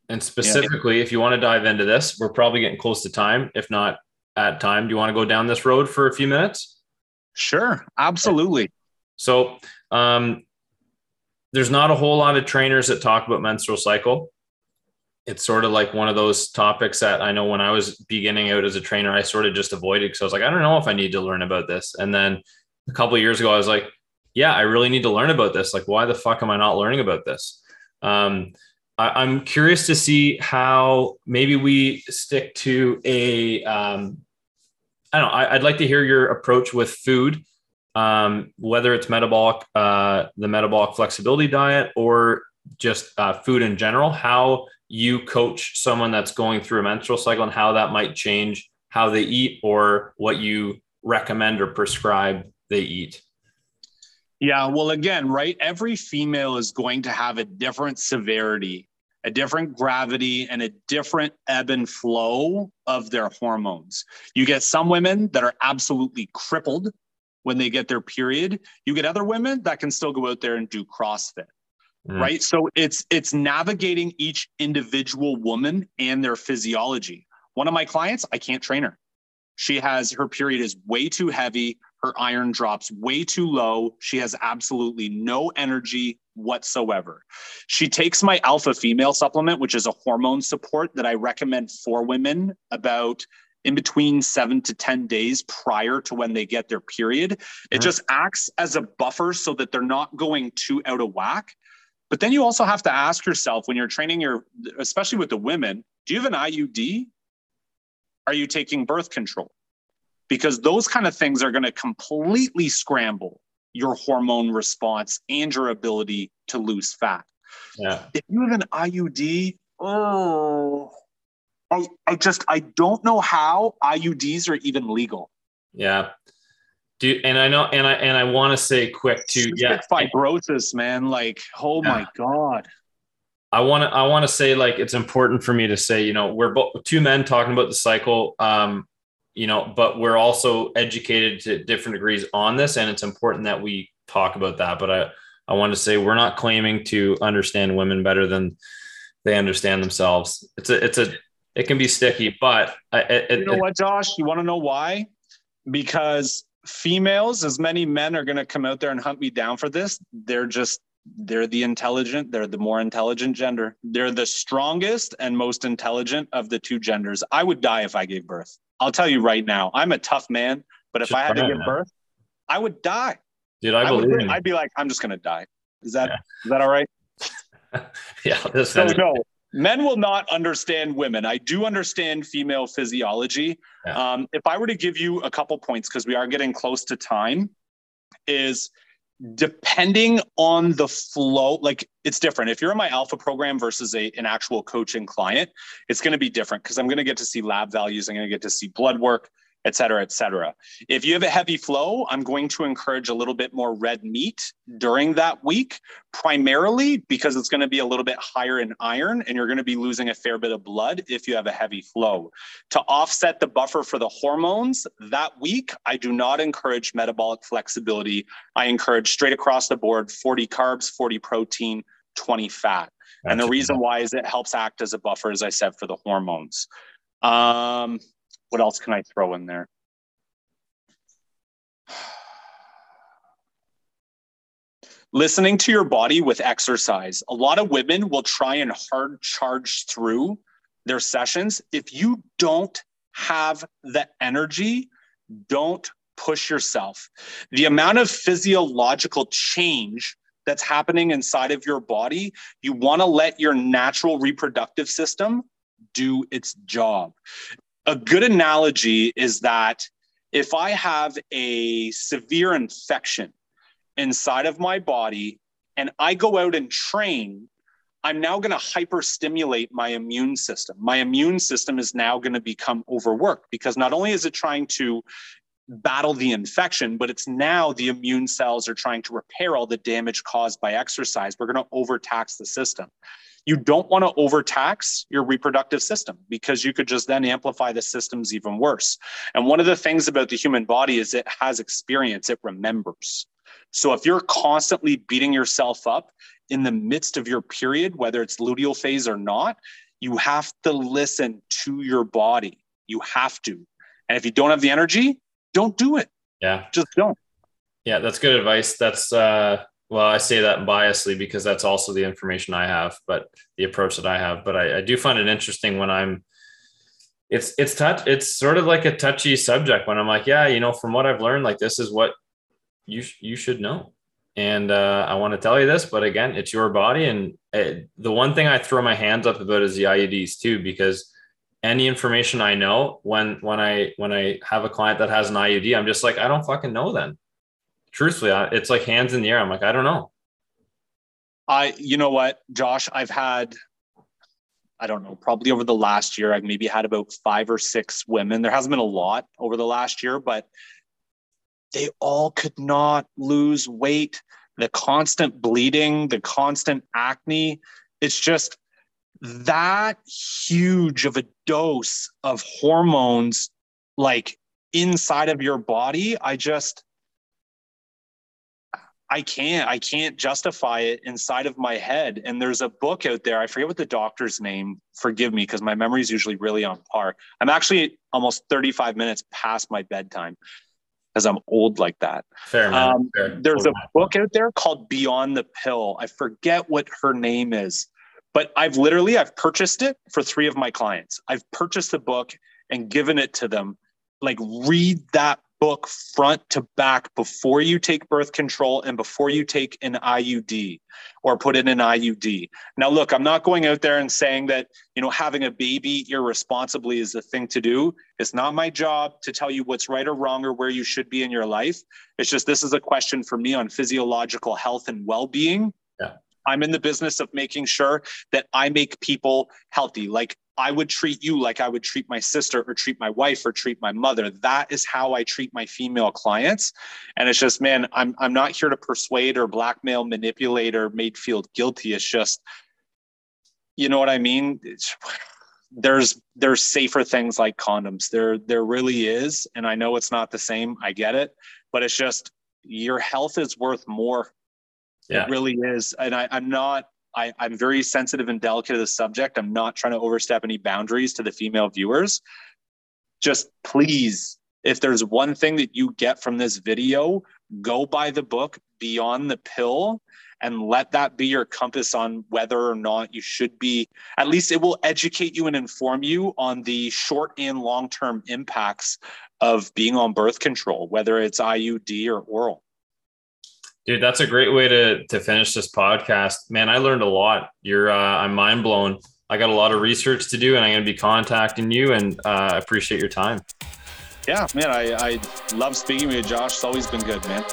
and specifically, yeah. if you want to dive into this, we're probably getting close to time. If not at time, do you want to go down this road for a few minutes? Sure, absolutely. So, um, there's not a whole lot of trainers that talk about menstrual cycle. It's sort of like one of those topics that I know when I was beginning out as a trainer, I sort of just avoided because I was like, I don't know if I need to learn about this. And then a couple years ago, I was like, yeah, I really need to learn about this. Like, why the fuck am I not learning about this? Um, I, am curious to see how maybe we stick to a. Um, I don't know. I, would like to hear your approach with food, um, whether it's metabolic, uh, the metabolic flexibility diet, or just uh, food in general. How you coach someone that's going through a menstrual cycle and how that might change how they eat or what you recommend or prescribe they eat? Yeah, well, again, right? Every female is going to have a different severity, a different gravity, and a different ebb and flow of their hormones. You get some women that are absolutely crippled when they get their period. You get other women that can still go out there and do CrossFit. Mm. Right. So it's it's navigating each individual woman and their physiology. One of my clients, I can't train her. She has her period is way too heavy. Her iron drops way too low. She has absolutely no energy whatsoever. She takes my alpha female supplement, which is a hormone support that I recommend for women about in between seven to 10 days prior to when they get their period. It mm-hmm. just acts as a buffer so that they're not going too out of whack. But then you also have to ask yourself when you're training your, especially with the women, do you have an IUD? Are you taking birth control? Because those kind of things are going to completely scramble your hormone response and your ability to lose fat. Yeah. If you have an IUD, oh, I, I just I don't know how IUDs are even legal. Yeah. Do and I know and I and I want to say quick too. yeah, fibrosis, man. Like, oh yeah. my god. I want to I want to say like it's important for me to say you know we're both two men talking about the cycle um you know but we're also educated to different degrees on this and it's important that we talk about that but I I want to say we're not claiming to understand women better than they understand themselves. It's a it's a it can be sticky, but I, it, you know what, Josh? You want to know why? Because females, as many men are going to come out there and hunt me down for this, they're just they're the intelligent, they're the more intelligent gender. They're the strongest and most intelligent of the two genders. I would die if I gave birth. I'll tell you right now, I'm a tough man, but if just I had to give man. birth, I would die. Dude, I, I believe would, I'd be like, I'm just gonna die. Is that yeah. is that all right? yeah. So no, men will not understand women. I do understand female physiology. Yeah. Um, if I were to give you a couple points, because we are getting close to time, is depending on the flow, like it's different. If you're in my alpha program versus a, an actual coaching client, it's going to be different because I'm going to get to see lab values. I'm going to get to see blood work et cetera, et cetera. If you have a heavy flow, I'm going to encourage a little bit more red meat during that week, primarily because it's going to be a little bit higher in iron and you're going to be losing a fair bit of blood if you have a heavy flow. To offset the buffer for the hormones that week, I do not encourage metabolic flexibility. I encourage straight across the board 40 carbs, 40 protein, 20 fat. And the reason why is it helps act as a buffer, as I said, for the hormones. Um, what else can I throw in there? Listening to your body with exercise. A lot of women will try and hard charge through their sessions. If you don't have the energy, don't push yourself. The amount of physiological change that's happening inside of your body, you want to let your natural reproductive system do its job a good analogy is that if I have a severe infection inside of my body and I go out and train, I'm now going to hyperstimulate my immune system. My immune system is now going to become overworked because not only is it trying to battle the infection, but it's now the immune cells are trying to repair all the damage caused by exercise. We're going to overtax the system. You don't want to overtax your reproductive system because you could just then amplify the systems even worse. And one of the things about the human body is it has experience, it remembers. So if you're constantly beating yourself up in the midst of your period, whether it's luteal phase or not, you have to listen to your body. You have to. And if you don't have the energy, don't do it. Yeah. Just don't. Yeah, that's good advice. That's uh well, I say that biasly because that's also the information I have, but the approach that I have. But I, I do find it interesting when I'm. It's it's touch. It's sort of like a touchy subject when I'm like, yeah, you know, from what I've learned, like this is what you you should know, and uh, I want to tell you this, but again, it's your body, and it, uh, the one thing I throw my hands up about is the IUDs too, because any information I know when when I when I have a client that has an IUD, I'm just like, I don't fucking know then truthfully, it's like hands in the air. I'm like, I don't know. I, you know what, Josh, I've had, I don't know, probably over the last year, I've maybe had about five or six women. There hasn't been a lot over the last year, but they all could not lose weight. The constant bleeding, the constant acne, it's just that huge of a dose of hormones like inside of your body. I just, I can't I can't justify it inside of my head. And there's a book out there. I forget what the doctor's name. Forgive me because my memory is usually really on par. I'm actually almost 35 minutes past my bedtime because I'm old like that. Fair, um, Fair. There's a book out there called Beyond the Pill. I forget what her name is, but I've literally I've purchased it for three of my clients. I've purchased the book and given it to them. Like read that book front to back before you take birth control and before you take an IUD or put in an IUD. Now, look, I'm not going out there and saying that, you know, having a baby irresponsibly is the thing to do. It's not my job to tell you what's right or wrong or where you should be in your life. It's just this is a question for me on physiological health and well being. Yeah. I'm in the business of making sure that I make people healthy. Like I would treat you like I would treat my sister or treat my wife or treat my mother. That is how I treat my female clients. And it's just, man, I'm I'm not here to persuade or blackmail, manipulate, or make feel guilty. It's just, you know what I mean? It's, there's there's safer things like condoms. There there really is. And I know it's not the same. I get it, but it's just your health is worth more. Yeah. It really is. And I, I'm not I, I'm very sensitive and delicate to the subject. I'm not trying to overstep any boundaries to the female viewers. Just please, if there's one thing that you get from this video, go buy the book Beyond the Pill and let that be your compass on whether or not you should be at least it will educate you and inform you on the short and long term impacts of being on birth control whether it's IUD or oral Dude, that's a great way to to finish this podcast. Man, I learned a lot. You're uh, I'm mind blown. I got a lot of research to do, and I'm going to be contacting you. And uh, appreciate your time. Yeah, man, I, I love speaking with you, Josh. It's always been good, man.